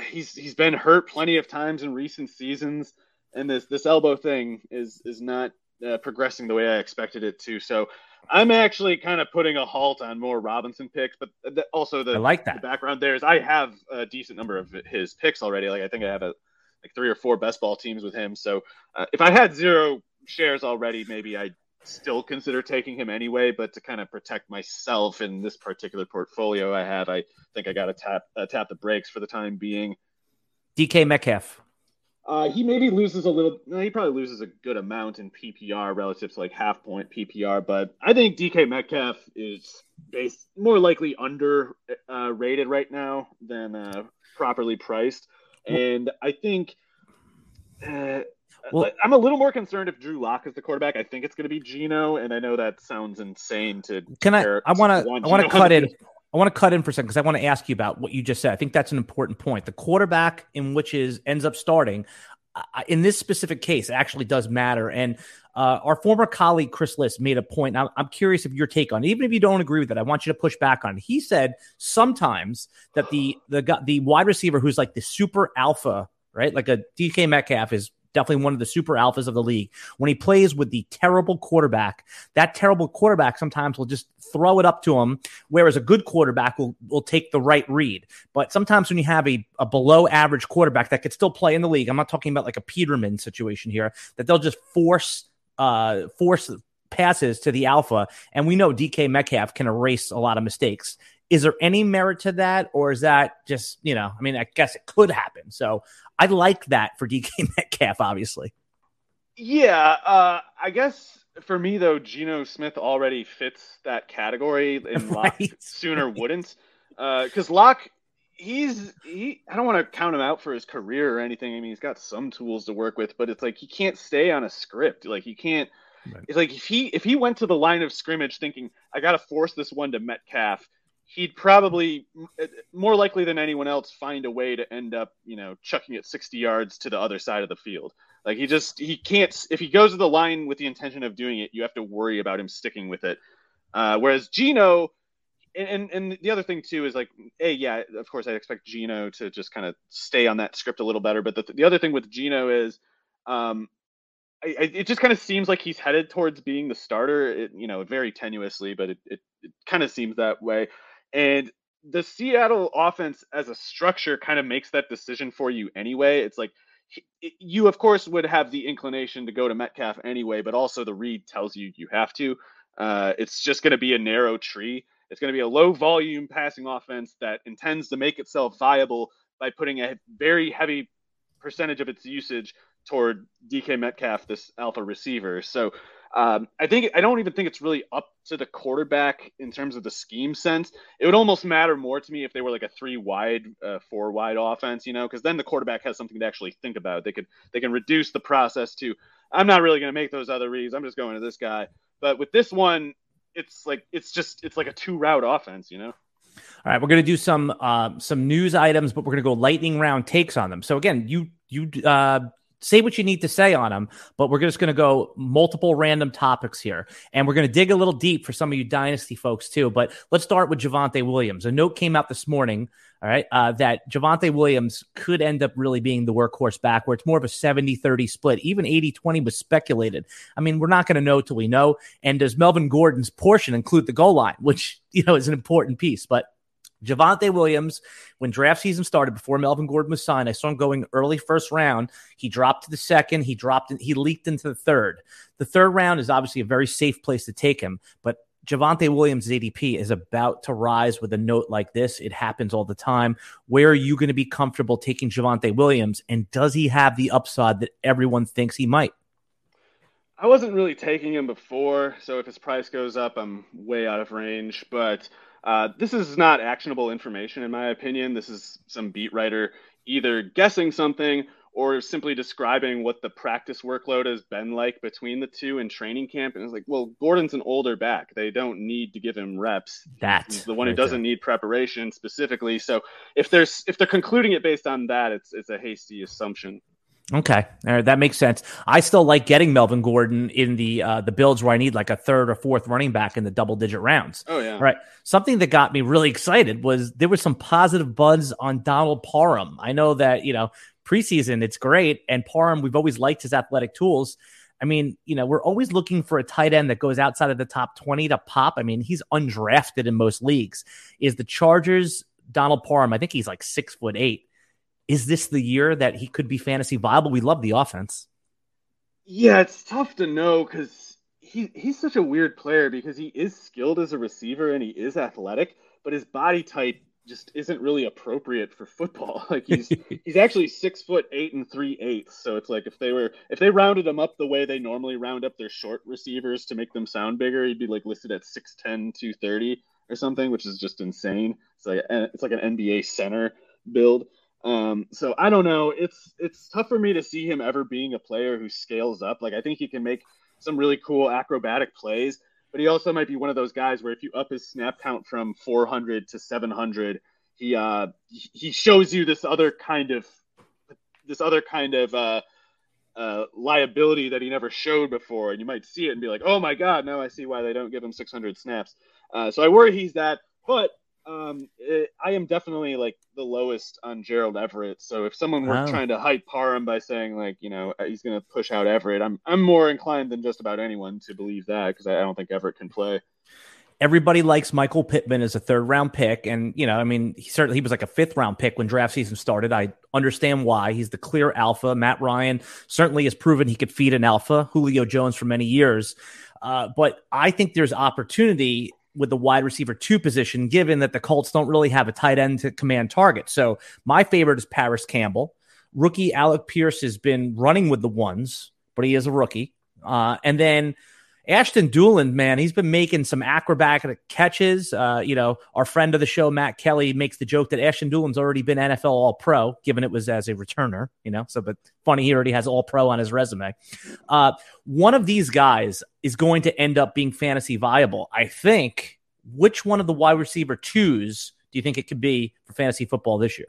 he's he's been hurt plenty of times in recent seasons, and this this elbow thing is is not uh, progressing the way I expected it to. So I'm actually kind of putting a halt on more Robinson picks, but th- also the, I like that. the background there is I have a decent number of his picks already. Like I think I have a like three or four best ball teams with him. So uh, if I had zero shares already, maybe I still consider taking him anyway, but to kind of protect myself in this particular portfolio I have, I think I got to tap uh, tap the brakes for the time being. DK Metcalf. Uh, he maybe loses a little. He probably loses a good amount in PPR relative to like half point PPR, but I think DK Metcalf is based more likely under uh, rated right now than uh, properly priced, and I think uh, well, I'm a little more concerned if Drew Lock is the quarterback. I think it's going to be Geno, and I know that sounds insane to. Can I? I want to. I want to cut in. <laughs> I want to cut in for a second because I want to ask you about what you just said. I think that's an important point. The quarterback in which is ends up starting in this specific case actually does matter. And uh, our former colleague Chris Liss made a point. I'm, I'm curious of your take on it. Even if you don't agree with it, I want you to push back on it. He said sometimes that the the the wide receiver who's like the super alpha, right? Like a DK Metcalf is definitely one of the super alphas of the league. When he plays with the terrible quarterback, that terrible quarterback sometimes will just throw it up to him, whereas a good quarterback will, will take the right read. But sometimes when you have a, a below average quarterback that could still play in the league, I'm not talking about like a Peterman situation here, that they'll just force uh force passes to the alpha. And we know DK Metcalf can erase a lot of mistakes. Is there any merit to that, or is that just you know? I mean, I guess it could happen. So I like that for DK <laughs> Metcalf, obviously. Yeah, uh, I guess for me though, Geno Smith already fits that category, and <laughs> right. sooner wouldn't, Uh because uh, Lock, he's he. I don't want to count him out for his career or anything. I mean, he's got some tools to work with, but it's like he can't stay on a script. Like he can't. Right. It's like if he if he went to the line of scrimmage thinking I got to force this one to Metcalf he'd probably more likely than anyone else find a way to end up, you know, chucking it 60 yards to the other side of the field. Like he just he can't if he goes to the line with the intention of doing it, you have to worry about him sticking with it. Uh, whereas Geno, and, and, the other thing too is like, hey, yeah, of course I expect Geno to just kind of stay on that script a little better. But the, the other thing with Geno is, um, I, it just kind of seems like he's headed towards being the starter. It, you know, very tenuously, but it, it, it kind of seems that way. And the Seattle offense as a structure kind of makes that decision for you anyway. It's like you, of course, would have the inclination to go to Metcalf anyway, but also the read tells you you have to. Uh, it's just going to be a narrow tree. It's going to be a low volume passing offense that intends to make itself viable by putting a very heavy percentage of its usage toward DK Metcalf, this alpha receiver. So um, I think I don't even think it's really up to the quarterback in terms of the scheme sense. It would almost matter more to me if they were like a three wide, uh, four wide offense, you know, because then the quarterback has something to actually think about. They could they can reduce the process to I'm not really going to make those other reads. I'm just going to this guy. But with this one, it's like it's just it's like a two route offense, you know. All right, we're going to do some uh, some news items, but we're going to go lightning round takes on them. So again, you you uh, say what you need to say on them, but we're just going to go multiple random topics here. And we're going to dig a little deep for some of you dynasty folks too. But let's start with Javonte Williams. A note came out this morning, all right, uh, that Javonte Williams could end up really being the workhorse back where it's more of a 70 30 split. Even 80 20 was speculated. I mean, we're not going to know till we know. And does Melvin Gordon's portion include the goal line, <laughs> which, you know, is an important piece. But Javonte Williams, when draft season started before Melvin Gordon was signed, I saw him going early first round. He dropped to the second. He dropped. In, he leaked into the third. The third round is obviously a very safe place to take him, but Javonte Williams' ADP is about to rise with a note like this. It happens all the time. Where are you going to be comfortable taking Javonte Williams, and does he have the upside that everyone thinks he might? I wasn't really taking him before, so if his price goes up, I'm way out of range. But uh, this is not actionable information, in my opinion. This is some beat writer either guessing something or simply describing what the practice workload has been like between the two in training camp. And it's like, well, Gordon's an older back. They don't need to give him reps. That's the one who doesn't need preparation specifically. So if there's if they're concluding it based on that, it's it's a hasty assumption. Okay, all right, that makes sense. I still like getting Melvin Gordon in the uh, the builds where I need like a third or fourth running back in the double digit rounds. Oh yeah, all right. Something that got me really excited was there was some positive buzz on Donald Parham. I know that you know preseason it's great, and Parham we've always liked his athletic tools. I mean, you know, we're always looking for a tight end that goes outside of the top twenty to pop. I mean, he's undrafted in most leagues. Is the Chargers Donald Parham? I think he's like six foot eight is this the year that he could be fantasy viable? We love the offense. Yeah, it's tough to know because he he's such a weird player because he is skilled as a receiver and he is athletic, but his body type just isn't really appropriate for football. <laughs> Like he's <laughs> he's actually six foot eight and three eighths. So it's like if they were if they rounded him up the way they normally round up their short receivers to make them sound bigger, he'd be like listed at 6'10, 230 or something, which is just insane. It's like it's like an NBA center build. Um, so I don't know. It's it's tough for me to see him ever being a player who scales up. Like I think he can make some really cool acrobatic plays, but he also might be one of those guys where if you up his snap count from 400 to 700, he uh he shows you this other kind of this other kind of uh, uh, liability that he never showed before, and you might see it and be like, "Oh my God!" Now I see why they don't give him 600 snaps. Uh, so I worry he's that, but um, it, I am definitely like the lowest on Gerald Everett. So if someone were trying to hype Parham by saying like you know he's going to push out Everett, I'm I'm more inclined than just about anyone to believe that because I, I don't think Everett can play. Everybody likes Michael Pittman as a third round pick, and you know, I mean, he certainly he was like a fifth round pick when draft season started. I understand why. He's the clear alpha. Matt Ryan certainly has proven he could feed an alpha. Julio Jones for many years. Uh, but I think there's opportunity with the wide receiver two position, given that the Colts don't really have a tight end to command target. So my favorite is Parris Campbell. Rookie Alec Pierce has been running with the ones, but he is a rookie. Uh, and then Ashton Dulin, man, he's been making some acrobatic catches. Uh, you know, our friend of the show, Matt Kelly, makes the joke that Ashton Dulin's already been NFL All Pro, given it was as a returner. You know, so but funny, he already has All Pro on his resume. Uh, one of these guys is going to end up being fantasy viable. I think. Which one of the wide receiver twos do you think it could be for fantasy football this year?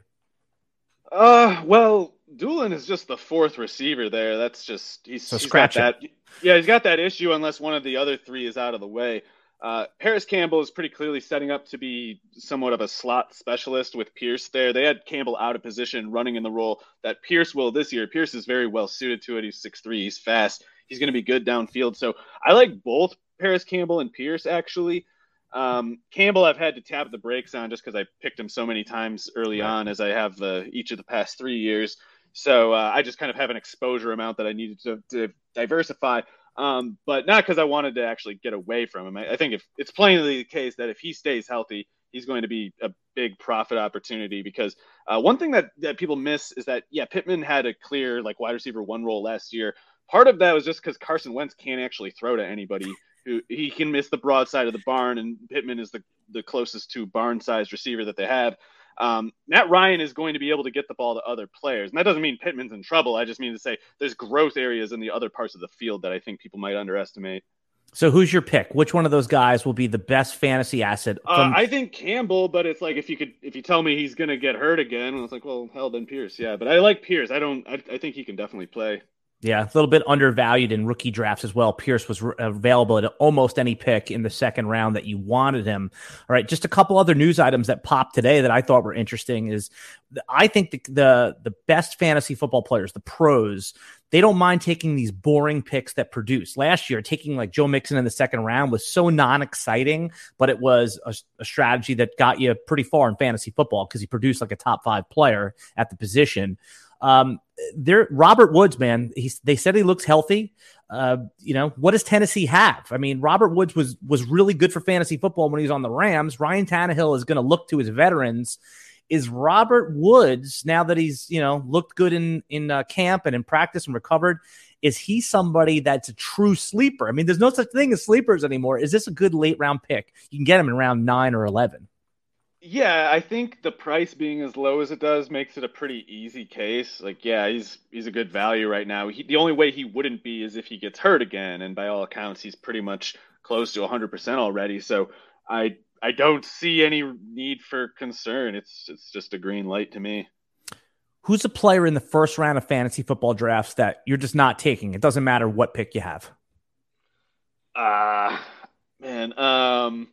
Uh, well, Dulin is just the fourth receiver there. That's just he's, so he's got that. Yeah, he's got that issue unless one of the other three is out of the way. Uh, Campbell is pretty clearly setting up to be somewhat of a slot specialist with Pierce there. They had Campbell out of position, running in the role that Pierce will this year. Pierce is very well suited to it. He's 6'3, he's fast, he's going to be good downfield. So I like both Parris Campbell and Pierce actually. Um, Campbell, I've had to tap the brakes on just because I picked him so many times early on, as I have uh, each of the past three years. So uh, I just kind of have an exposure amount that I needed to, to diversify, um, but not because I wanted to actually get away from him. I, I, think if it's plainly the case that if he stays healthy, he's going to be a big profit opportunity. Because uh, one thing that that people miss is that yeah, Pittman had a clear like wide receiver one role last year. Part of that was just because Carson Wentz can't actually throw to anybody who he can miss the broad side of the barn, and Pittman is the the closest to barn sized receiver that they have. Um, Matt Ryan is going to be able to get the ball to other players. And that doesn't mean Pittman's in trouble. I just mean to say there's growth areas in the other parts of the field that I think people might underestimate. So who's your pick? Which one of those guys will be the best fantasy asset? Uh, from- uh, I think Campbell, but it's like if you could, if you tell me he's going to get hurt again, it's like, well, hell, then Pierce, yeah. But I like Pierce. I don't. I, I think he can definitely play. Yeah, a little bit undervalued in rookie drafts as well. Pierce was re- available at almost any pick in the second round that you wanted him. All right, just a couple other news items that popped today that I thought were interesting is I think the the, the best fantasy football players, the pros, they don't mind taking these boring picks that produce. Last year, taking like Joe Mixon in the second round was so non-exciting, but it was a, a strategy that got you pretty far in fantasy football because he produced like a top five player at the position. Um, there, Robert Woods, man, he's, they said he looks healthy. Uh, you know, what does Tennessee have? I mean, Robert Woods was was really good for fantasy football when he was on the Rams. Ryan Tannehill is going to look to his veterans. Is Robert Woods now that he's you know looked good in in uh, camp and in practice and recovered? Is he somebody that's a true sleeper? I mean, there's no such thing as sleepers anymore. Is this a good late round pick? You can get him in round nine or eleven. Yeah, I think the price being as low as it does makes it a pretty easy case. Like, yeah, he's he's a good value right now. He, the only way he wouldn't be is if he gets hurt again, and by all accounts, he's pretty much close to 100% already. So I I don't see any need for concern. It's it's just a green light to me. Who's a player in the first round of fantasy football drafts that you're just not taking? It doesn't matter what pick you have. Ah, uh, man. Um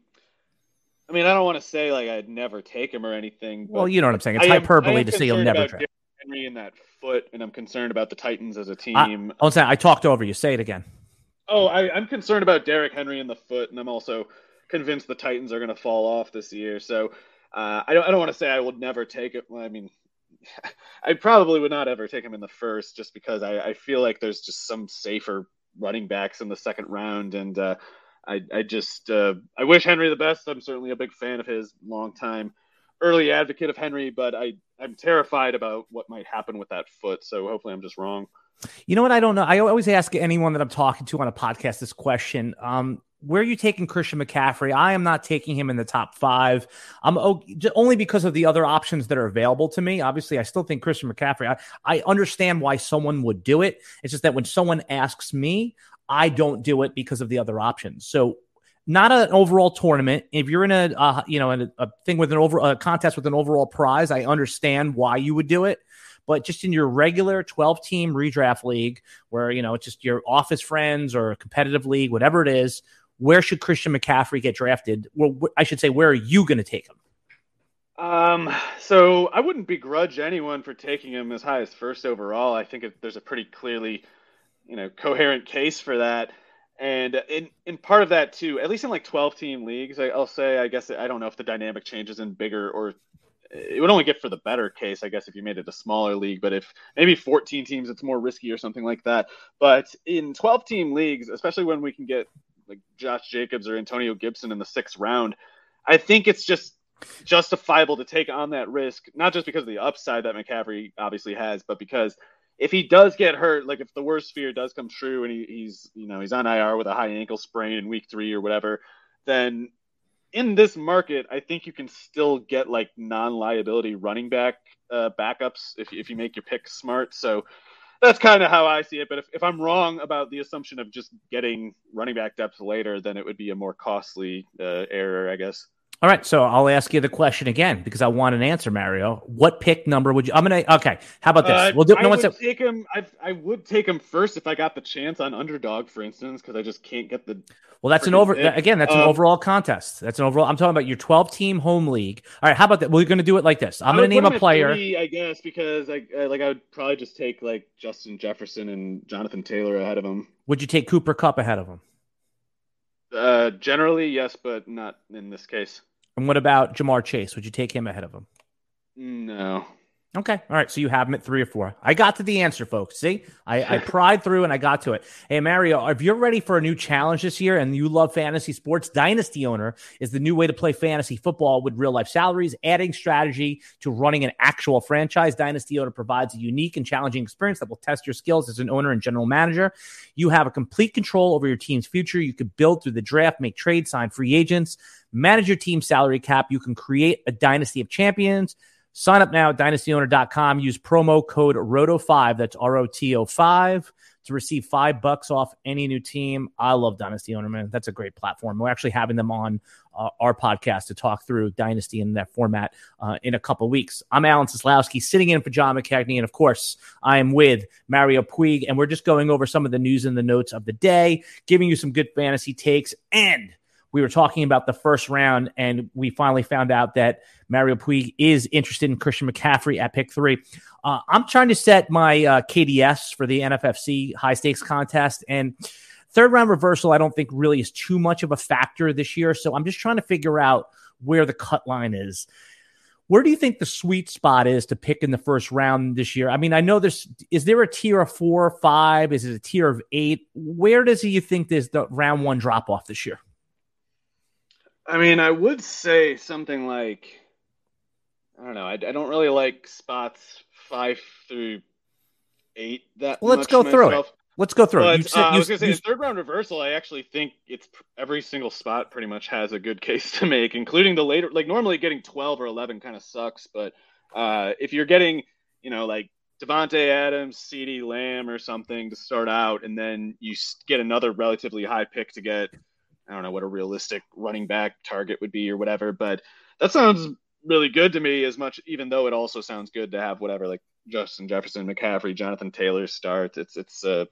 I mean, I don't want to say like I'd never take him or anything. well, you know what I'm saying. It's hyperbole to say you'll never trade Henry in that foot, and I'm concerned about the Titans as a team. I, saying I talked over you. Say it again. Oh, I, am concerned about Derrick Henry in the foot, and I'm also convinced the Titans are going to fall off this year. So uh, I don't. I don't want to say I would never take it. Well, I mean, <laughs> I probably would not ever take him in the first, just because I, I feel like there's just some safer running backs in the second round, and uh, I, I just uh, I wish Henry the best. I'm certainly a big fan of his, long time early advocate of Henry, but I I'm terrified about what might happen with that foot. So hopefully I'm just wrong. You know what? I don't know. I always ask anyone that I'm talking to on a podcast this question. Um, where are you taking Christian McCaffrey? I am not taking him in the top five. I'm only because of the other options that are available to me. Obviously, I still think Christian McCaffrey. I, I understand why someone would do it. It's just that when someone asks me, I don't do it because of the other options. So not an overall tournament. If you're in a uh, you know a, a, thing with an over a contest with an overall prize, I understand why you would do it. But just in your regular 12 team redraft league, where you know it's just your office friends or a competitive league, whatever it is, where should Christian McCaffrey get drafted? Well, I should say, where are you going to take him? Um, so I wouldn't begrudge anyone for taking him as high as first overall. I think there's a pretty clearly you know coherent case for that. And in in part of that too, at least in like 12 team leagues, I, will say I guess I don't know if the dynamic changes in bigger or it would only get for the better case, I guess, if you made it a smaller league. But if maybe 14 teams, it's more risky or something like that. But in 12 team leagues, especially when we can get like Josh Jacobs or Antonio Gibson in the sixth round, I think it's just justifiable to take on that risk, not just because of the upside that McCaffrey obviously has, but because if he does get hurt, like if the worst fear does come true and he, he's you know he's on IR with a high ankle sprain in week three or whatever, then in this market, I think you can still get like non-liability running back uh, backups if if you make your pick smart. So that's kind of how I see it. But if, if I'm wrong about the assumption of just getting running back depth later, then it would be a more costly uh, error, I guess. All right, so I'll ask you the question again because I want an answer, Mario. What pick number would you? I'm gonna. Okay, how about this? Uh, we'll do. No, I would take him. I, I would take him first if I got the chance on underdog, for instance, because I just can't get the. Well, that's an over. Pick. Again, that's um, an overall contest. That's an overall. I'm talking about your 12 team home league. All right, how about that? We're gonna do it like this. I'm gonna name a player. Three, I guess because I like I would probably just take like Justin Jefferson and Jonathan Taylor ahead of him. Would you take Cooper Kupp ahead of him? Uh, generally, yes, but not in this case. And what about Ja'Marr Chase? Would you take him ahead of him? No. Okay. All right. So you have him at three or four. I got to the answer, folks. See, I, I <laughs> pried through and I got to it. Hey, Mario, if you're ready for a new challenge this year and you love fantasy sports, Dynasty Owner is the new way to play fantasy football with real life salaries, adding strategy to running an actual franchise. Dynasty Owner provides a unique and challenging experience that will test your skills as an owner and general manager. You have a complete control over your team's future. You can build through the draft, make trades, sign free agents, manage your team's salary cap. You can create a dynasty of champions Sign up now at dynastyowner.com. Use promo code ROTO5, that's R O T O 5, to receive five bucks off any new team. I love Dynasty Owner, man. That's a great platform. We're actually having them on uh, our podcast to talk through Dynasty in that format uh, in a couple weeks. I'm Alan Seslowsky, sitting in for John and of course, I am with Mario Puig, and we're just going over some of the news and the notes of the day, giving you some good fantasy takes, and we were talking about the first round, and we finally found out that Mario Puig is interested in Christian McCaffrey at pick three. Uh, I'm trying to set my uh, KDS for the NFFC high stakes contest, and third round reversal, I don't think really is too much of a factor this year. So I'm just trying to figure out where the cut line is. Where do you think the sweet spot is to pick in the first round this year? I mean, I know there's is there a tier of four or five? Is it a tier of eight? Where does you think there's the round one drop off this year? I mean, I would say something like I don't know. I, I don't really like spots five through eight that. Well, let's go through it. Let's go through but. Uh, you, uh, I was going to say, third round reversal, I actually think it's every single spot pretty much has a good <laughs> case to make, including the later. Like normally, getting twelve or eleven kind of sucks, but uh, if you're getting, you know, like Davante Adams, CeeDee Lamb, or something to start out, and then you get another relatively high pick to get, I don't know what a realistic running back target would be or whatever, but that sounds really good to me as much even though it also sounds good to have whatever like Justin Jefferson, McCaffrey, Jonathan Taylor start. It's it's uh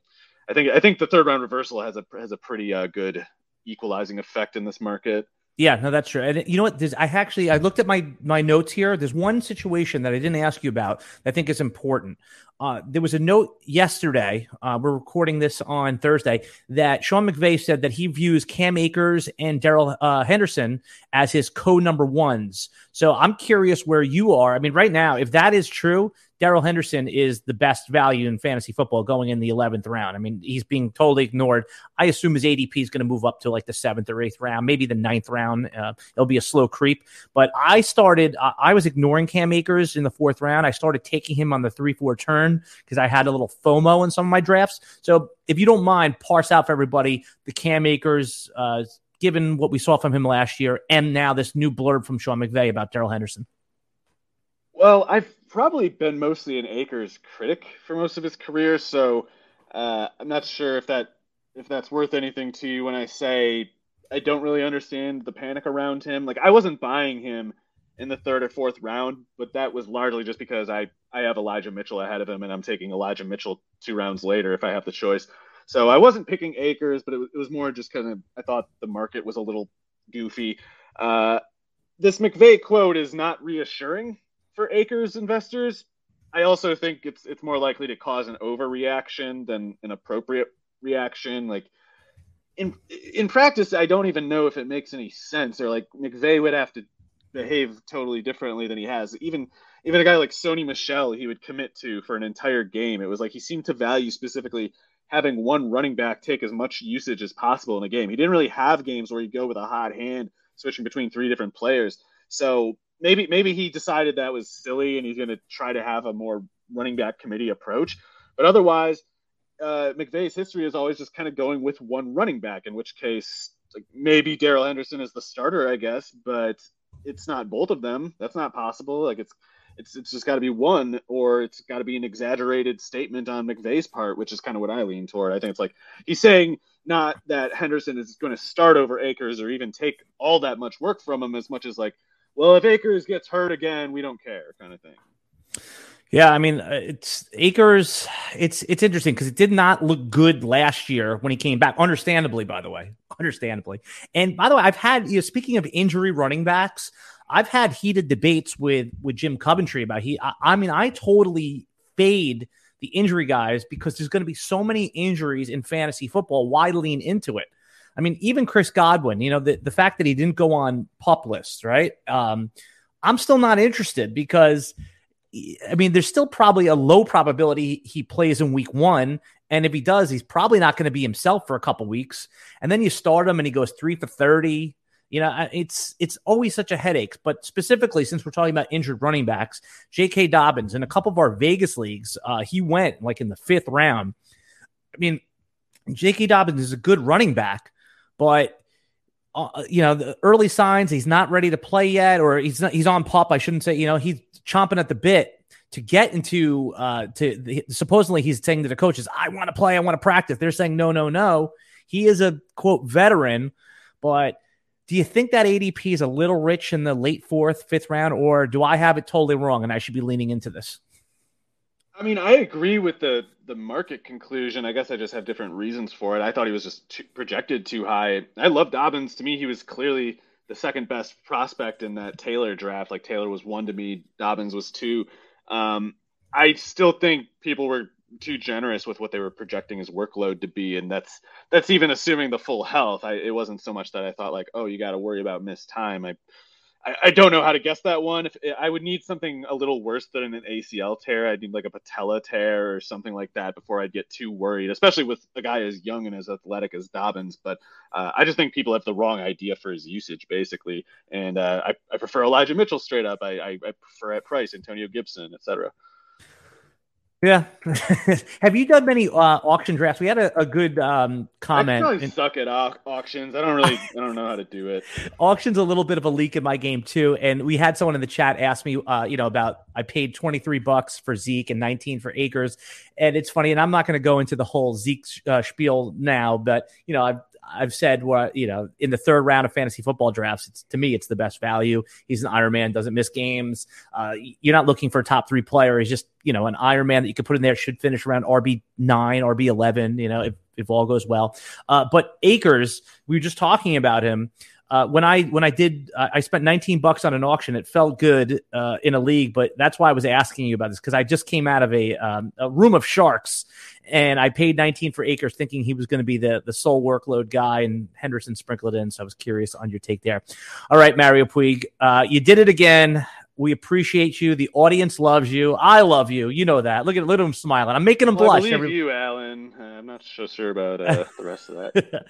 I think I think the third round reversal has a has a pretty uh, good equalizing effect in this market. Yeah, no, that's true. And you know what? There's, I actually I looked at my my notes here. There's one situation that I didn't ask you about that I think is important. Uh, there was a note yesterday. Uh, we're recording this on Thursday that Sean McVay said that he views Cam Akers and Darrell uh, Henderson as his co number ones. So I'm curious where you are. I mean, right now, if that is true, Darrell Henderson is the best value in fantasy football going in the 11th round. I mean, he's being totally ignored. I assume his ADP is going to move up to like the seventh or eighth round, maybe the ninth round. Uh, it'll be a slow creep. But I started, I was ignoring Cam Akers in the fourth round. I started taking him on the 3 4 turn because I had a little FOMO in some of my drafts. So if you don't mind, parse out for everybody the Cam Akers, uh, given what we saw from him last year, and now this new blurb from Sean McVay about Darrell Henderson. Well, I've probably been mostly an Akers critic for most of his career, so uh, I'm not sure if that if that's worth anything to you when I say I don't really understand the panic around him. Like I wasn't buying him in the third or fourth round, but that was largely just because I I have Elijah Mitchell ahead of him, and I'm taking Elijah Mitchell two rounds later if I have the choice. So I wasn't picking Akers, but it, it was more just kind of I thought the market was a little goofy. Uh, this McVay quote is not reassuring for Akers investors. I also think it's it's more likely to cause an overreaction than an appropriate reaction. Like in in practice, I don't even know if it makes any sense. Or like McVay would have to behave totally differently than he has. Even even a guy like Sony Michel, he would commit to for an entire game. It was like he seemed to value specifically having one running back take as much usage as possible in a game. He didn't really have games where you go with a hot hand switching between three different players. So maybe maybe he decided that was silly and he's going to try to have a more running back committee approach. But otherwise, uh, McVay's history is always just kind of going with one running back. In which case, like maybe Darrell Henderson is the starter, I guess, but it's not both of them. That's not possible. Like it's it's it's just got to be one, or it's got to be an exaggerated statement on McVay's part, which is kind of what I lean toward. I think it's like he's saying not that Henderson is going to start over Akers or even take all that much work from him, as much as like well, if Akers gets hurt again, we don't care, kind of thing. Yeah, I mean, uh, it's Akers. It's it's interesting because it did not look good last year when he came back. Understandably, by the way, <laughs> understandably. And by the way, I've had you know, speaking of injury running backs, I've had heated debates with with Jim Coventry about he. I, I mean, I totally fade the injury guys because there's going to be so many injuries in fantasy football. Why lean into it? I mean, even Chris Godwin, you know, the, the fact that he didn't go on pup lists, right? Um, I'm still not interested because, I mean, there's still probably a low probability he plays in week one. And if he does, he's probably not going to be himself for a couple weeks. And then you start him and he goes three for 30. You know, it's it's always such a headache. But specifically, since we're talking about injured running backs, J.K. Dobbins in a couple of our Vegas leagues, uh, he went like in the fifth round. I mean, J.K. Dobbins is a good running back, but uh, you know the early signs he's not ready to play yet, or he's not, he's on PUP. I shouldn't say. You know he's chomping at the bit to get into uh, to supposedly he's saying to the coaches, "I want to play, I want to practice." They're saying, "No, no, no." He is a quote veteran, but do you think that ADP is a little rich in the late fourth, fifth round, or do I have it totally wrong and I should be leaning into this? I mean, I agree with the the market conclusion. I guess I just have different reasons for it. I thought he was just too, projected too high. I love Dobbins. To me, he was clearly the second best prospect in that Taylor draft. Like Taylor was one to me, Dobbins was two. Um, I still think people were too generous with what they were projecting his workload to be, and that's that's even assuming the full health. I, it wasn't so much that I thought like, oh, you got to worry about missed time. I I, I, don't know how to guess that one. If I would need something a little worse than an ACL tear, I'd need like a patella tear or something like that before I'd get too worried, especially with a guy as young and as athletic as Dobbins. But uh, I just think people have the wrong idea for his usage, basically. And uh, I, I, prefer Elijah Mitchell straight up. I, I, I prefer at Price, Antonio Gibson, etc. Yeah. <laughs> Have you done many uh, auction drafts? We had a, a good um, comment. I in- suck at au- auctions. I don't really, I don't know how to do it. <laughs> Auctions a little bit of a leak in my game too. And we had someone in the chat ask me, uh, you know, about I paid twenty three bucks for Zeke and nineteen for Akers, and it's funny. And I'm not going to go into the whole Zeke uh, spiel now, but you know, I've I've said what you know in the third round of fantasy football drafts. It's to me, it's the best value. He's an Iron Man, doesn't miss games. Uh, you're not looking for a top three player. He's just you know an Iron Man that you could put in there. Should finish around RB nine, RB eleven. You know if if all goes well. Uh, but Akers, we were just talking about him uh, when I when I did uh, I spent 19 bucks on an auction. It felt good uh, in a league, but that's why I was asking you about this because I just came out of a um, a room of sharks and I paid 19 for Akers, thinking he was going to be the the sole workload guy, and Henderson sprinkled it in. So I was curious on your take there. All right, Mario Puig, uh, you did it again. We appreciate you. The audience loves you. I love you. You know that. Look at look at him smiling. I'm making him well, blush. I believe every... you, Alan. Uh, I'm not so sure about uh, <laughs> the rest of that.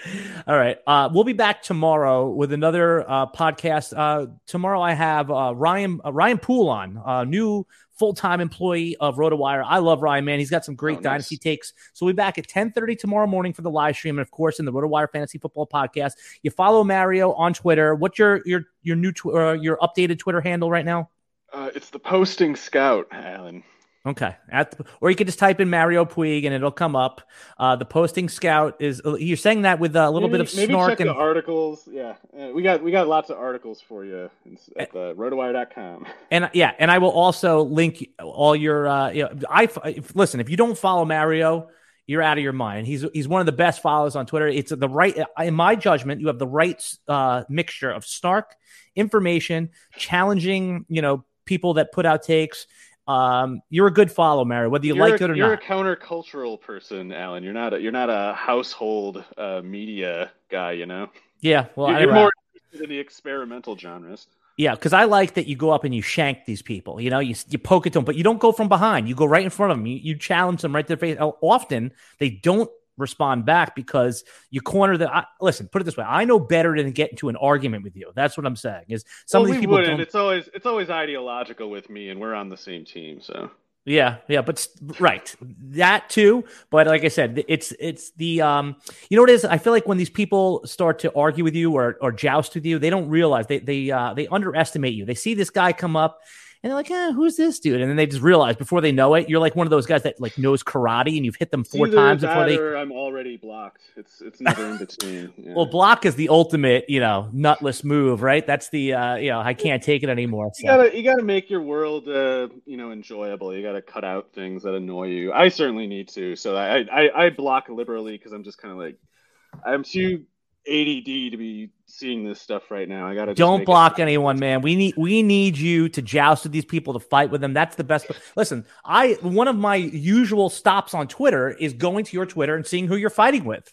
<laughs> All right. Uh, we'll be back tomorrow with another uh, podcast. Uh, tomorrow I have uh, Ryan Ryan Poole on, new full time employee of RotoWire. I love Ryan, man. He's got some great oh, dynasty takes. So we'll be back at 10:30 tomorrow morning for the live stream, and of course in the RotoWire Fantasy Football Podcast. You follow Mario on Twitter. What's your your your new tw- your updated Twitter handle right now? Uh, it's the posting scout, Alan. Okay, the, or you could just type in Mario Puig and it'll come up. Uh, the posting scout is you're saying that with a little maybe, bit of maybe snark check and the articles. Yeah, uh, we got we got lots of articles for you at the rotowire.com. And yeah, and I will also link all your. Uh, you know, I if, listen if you don't follow Mario, you're out of your mind. He's he's one of the best followers on Twitter. It's the right, in my judgment, you have the right uh, mixture of snark, information, challenging, you know, people that put out takes. Um, you're a good follow, Mary, whether you you're like a, it or you're not. You're a countercultural person, Alan. You're not a, you're not a household uh, media guy, you know. Yeah, well, you're, you're more interested in the experimental genres. Yeah, because I like that you go up and you shank these people. You know, you you poke at them, but you don't go from behind. You go right in front of them. You, you challenge them right to their face. Often they don't respond back because you corner the. I, listen, put it this way: I know better than get into an argument with you. That's what I'm saying. Is some well, of these people? Wouldn't. It's always it's always ideological with me, and we're on the same team, so. Yeah, yeah, but right that too. But like I said, it's it's the um, you know what it is. I feel like when these people start to argue with you or or joust with you, they don't realize they they uh, they underestimate you. They see this guy come up and they're like, eh, who's this dude? And then they just realize before they know it, you're like one of those guys that like knows karate and you've hit them four times before they. I'm already blocked. It's it's never in between. Yeah. <laughs> Well, block is the ultimate, you know, nutless move, right? That's the uh, you know, I can't take it anymore. So. You gotta you gotta make your world uh, you know enjoyable. You gotta cut out things that annoy you. I certainly need to. So I I, I block liberally because I'm just kind of like I'm too ADD to be seeing this stuff right now. I gotta don't block anyone, man. We need we need you to joust with these people to fight with them. That's the best. Listen, I one of my usual stops on Twitter is going to your Twitter and seeing who you're fighting with.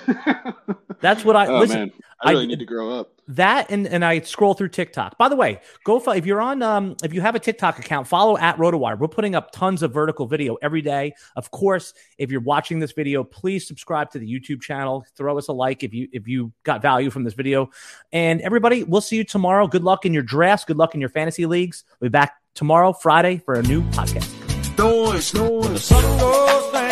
<laughs> That's what I oh, listen. Man. I really I, need to grow up. That and and I scroll through TikTok. By the way, go fo- if you're on um if you have a TikTok account, follow at RotoWire. We're putting up tons of vertical video every day. Of course, if you're watching this video, please subscribe to the YouTube channel. Throw us a like if you if you got value from this video. And everybody, we'll see you tomorrow. Good luck in your drafts. Good luck in your fantasy leagues. We'll be back tomorrow, Friday, for a new podcast. Noise, noise.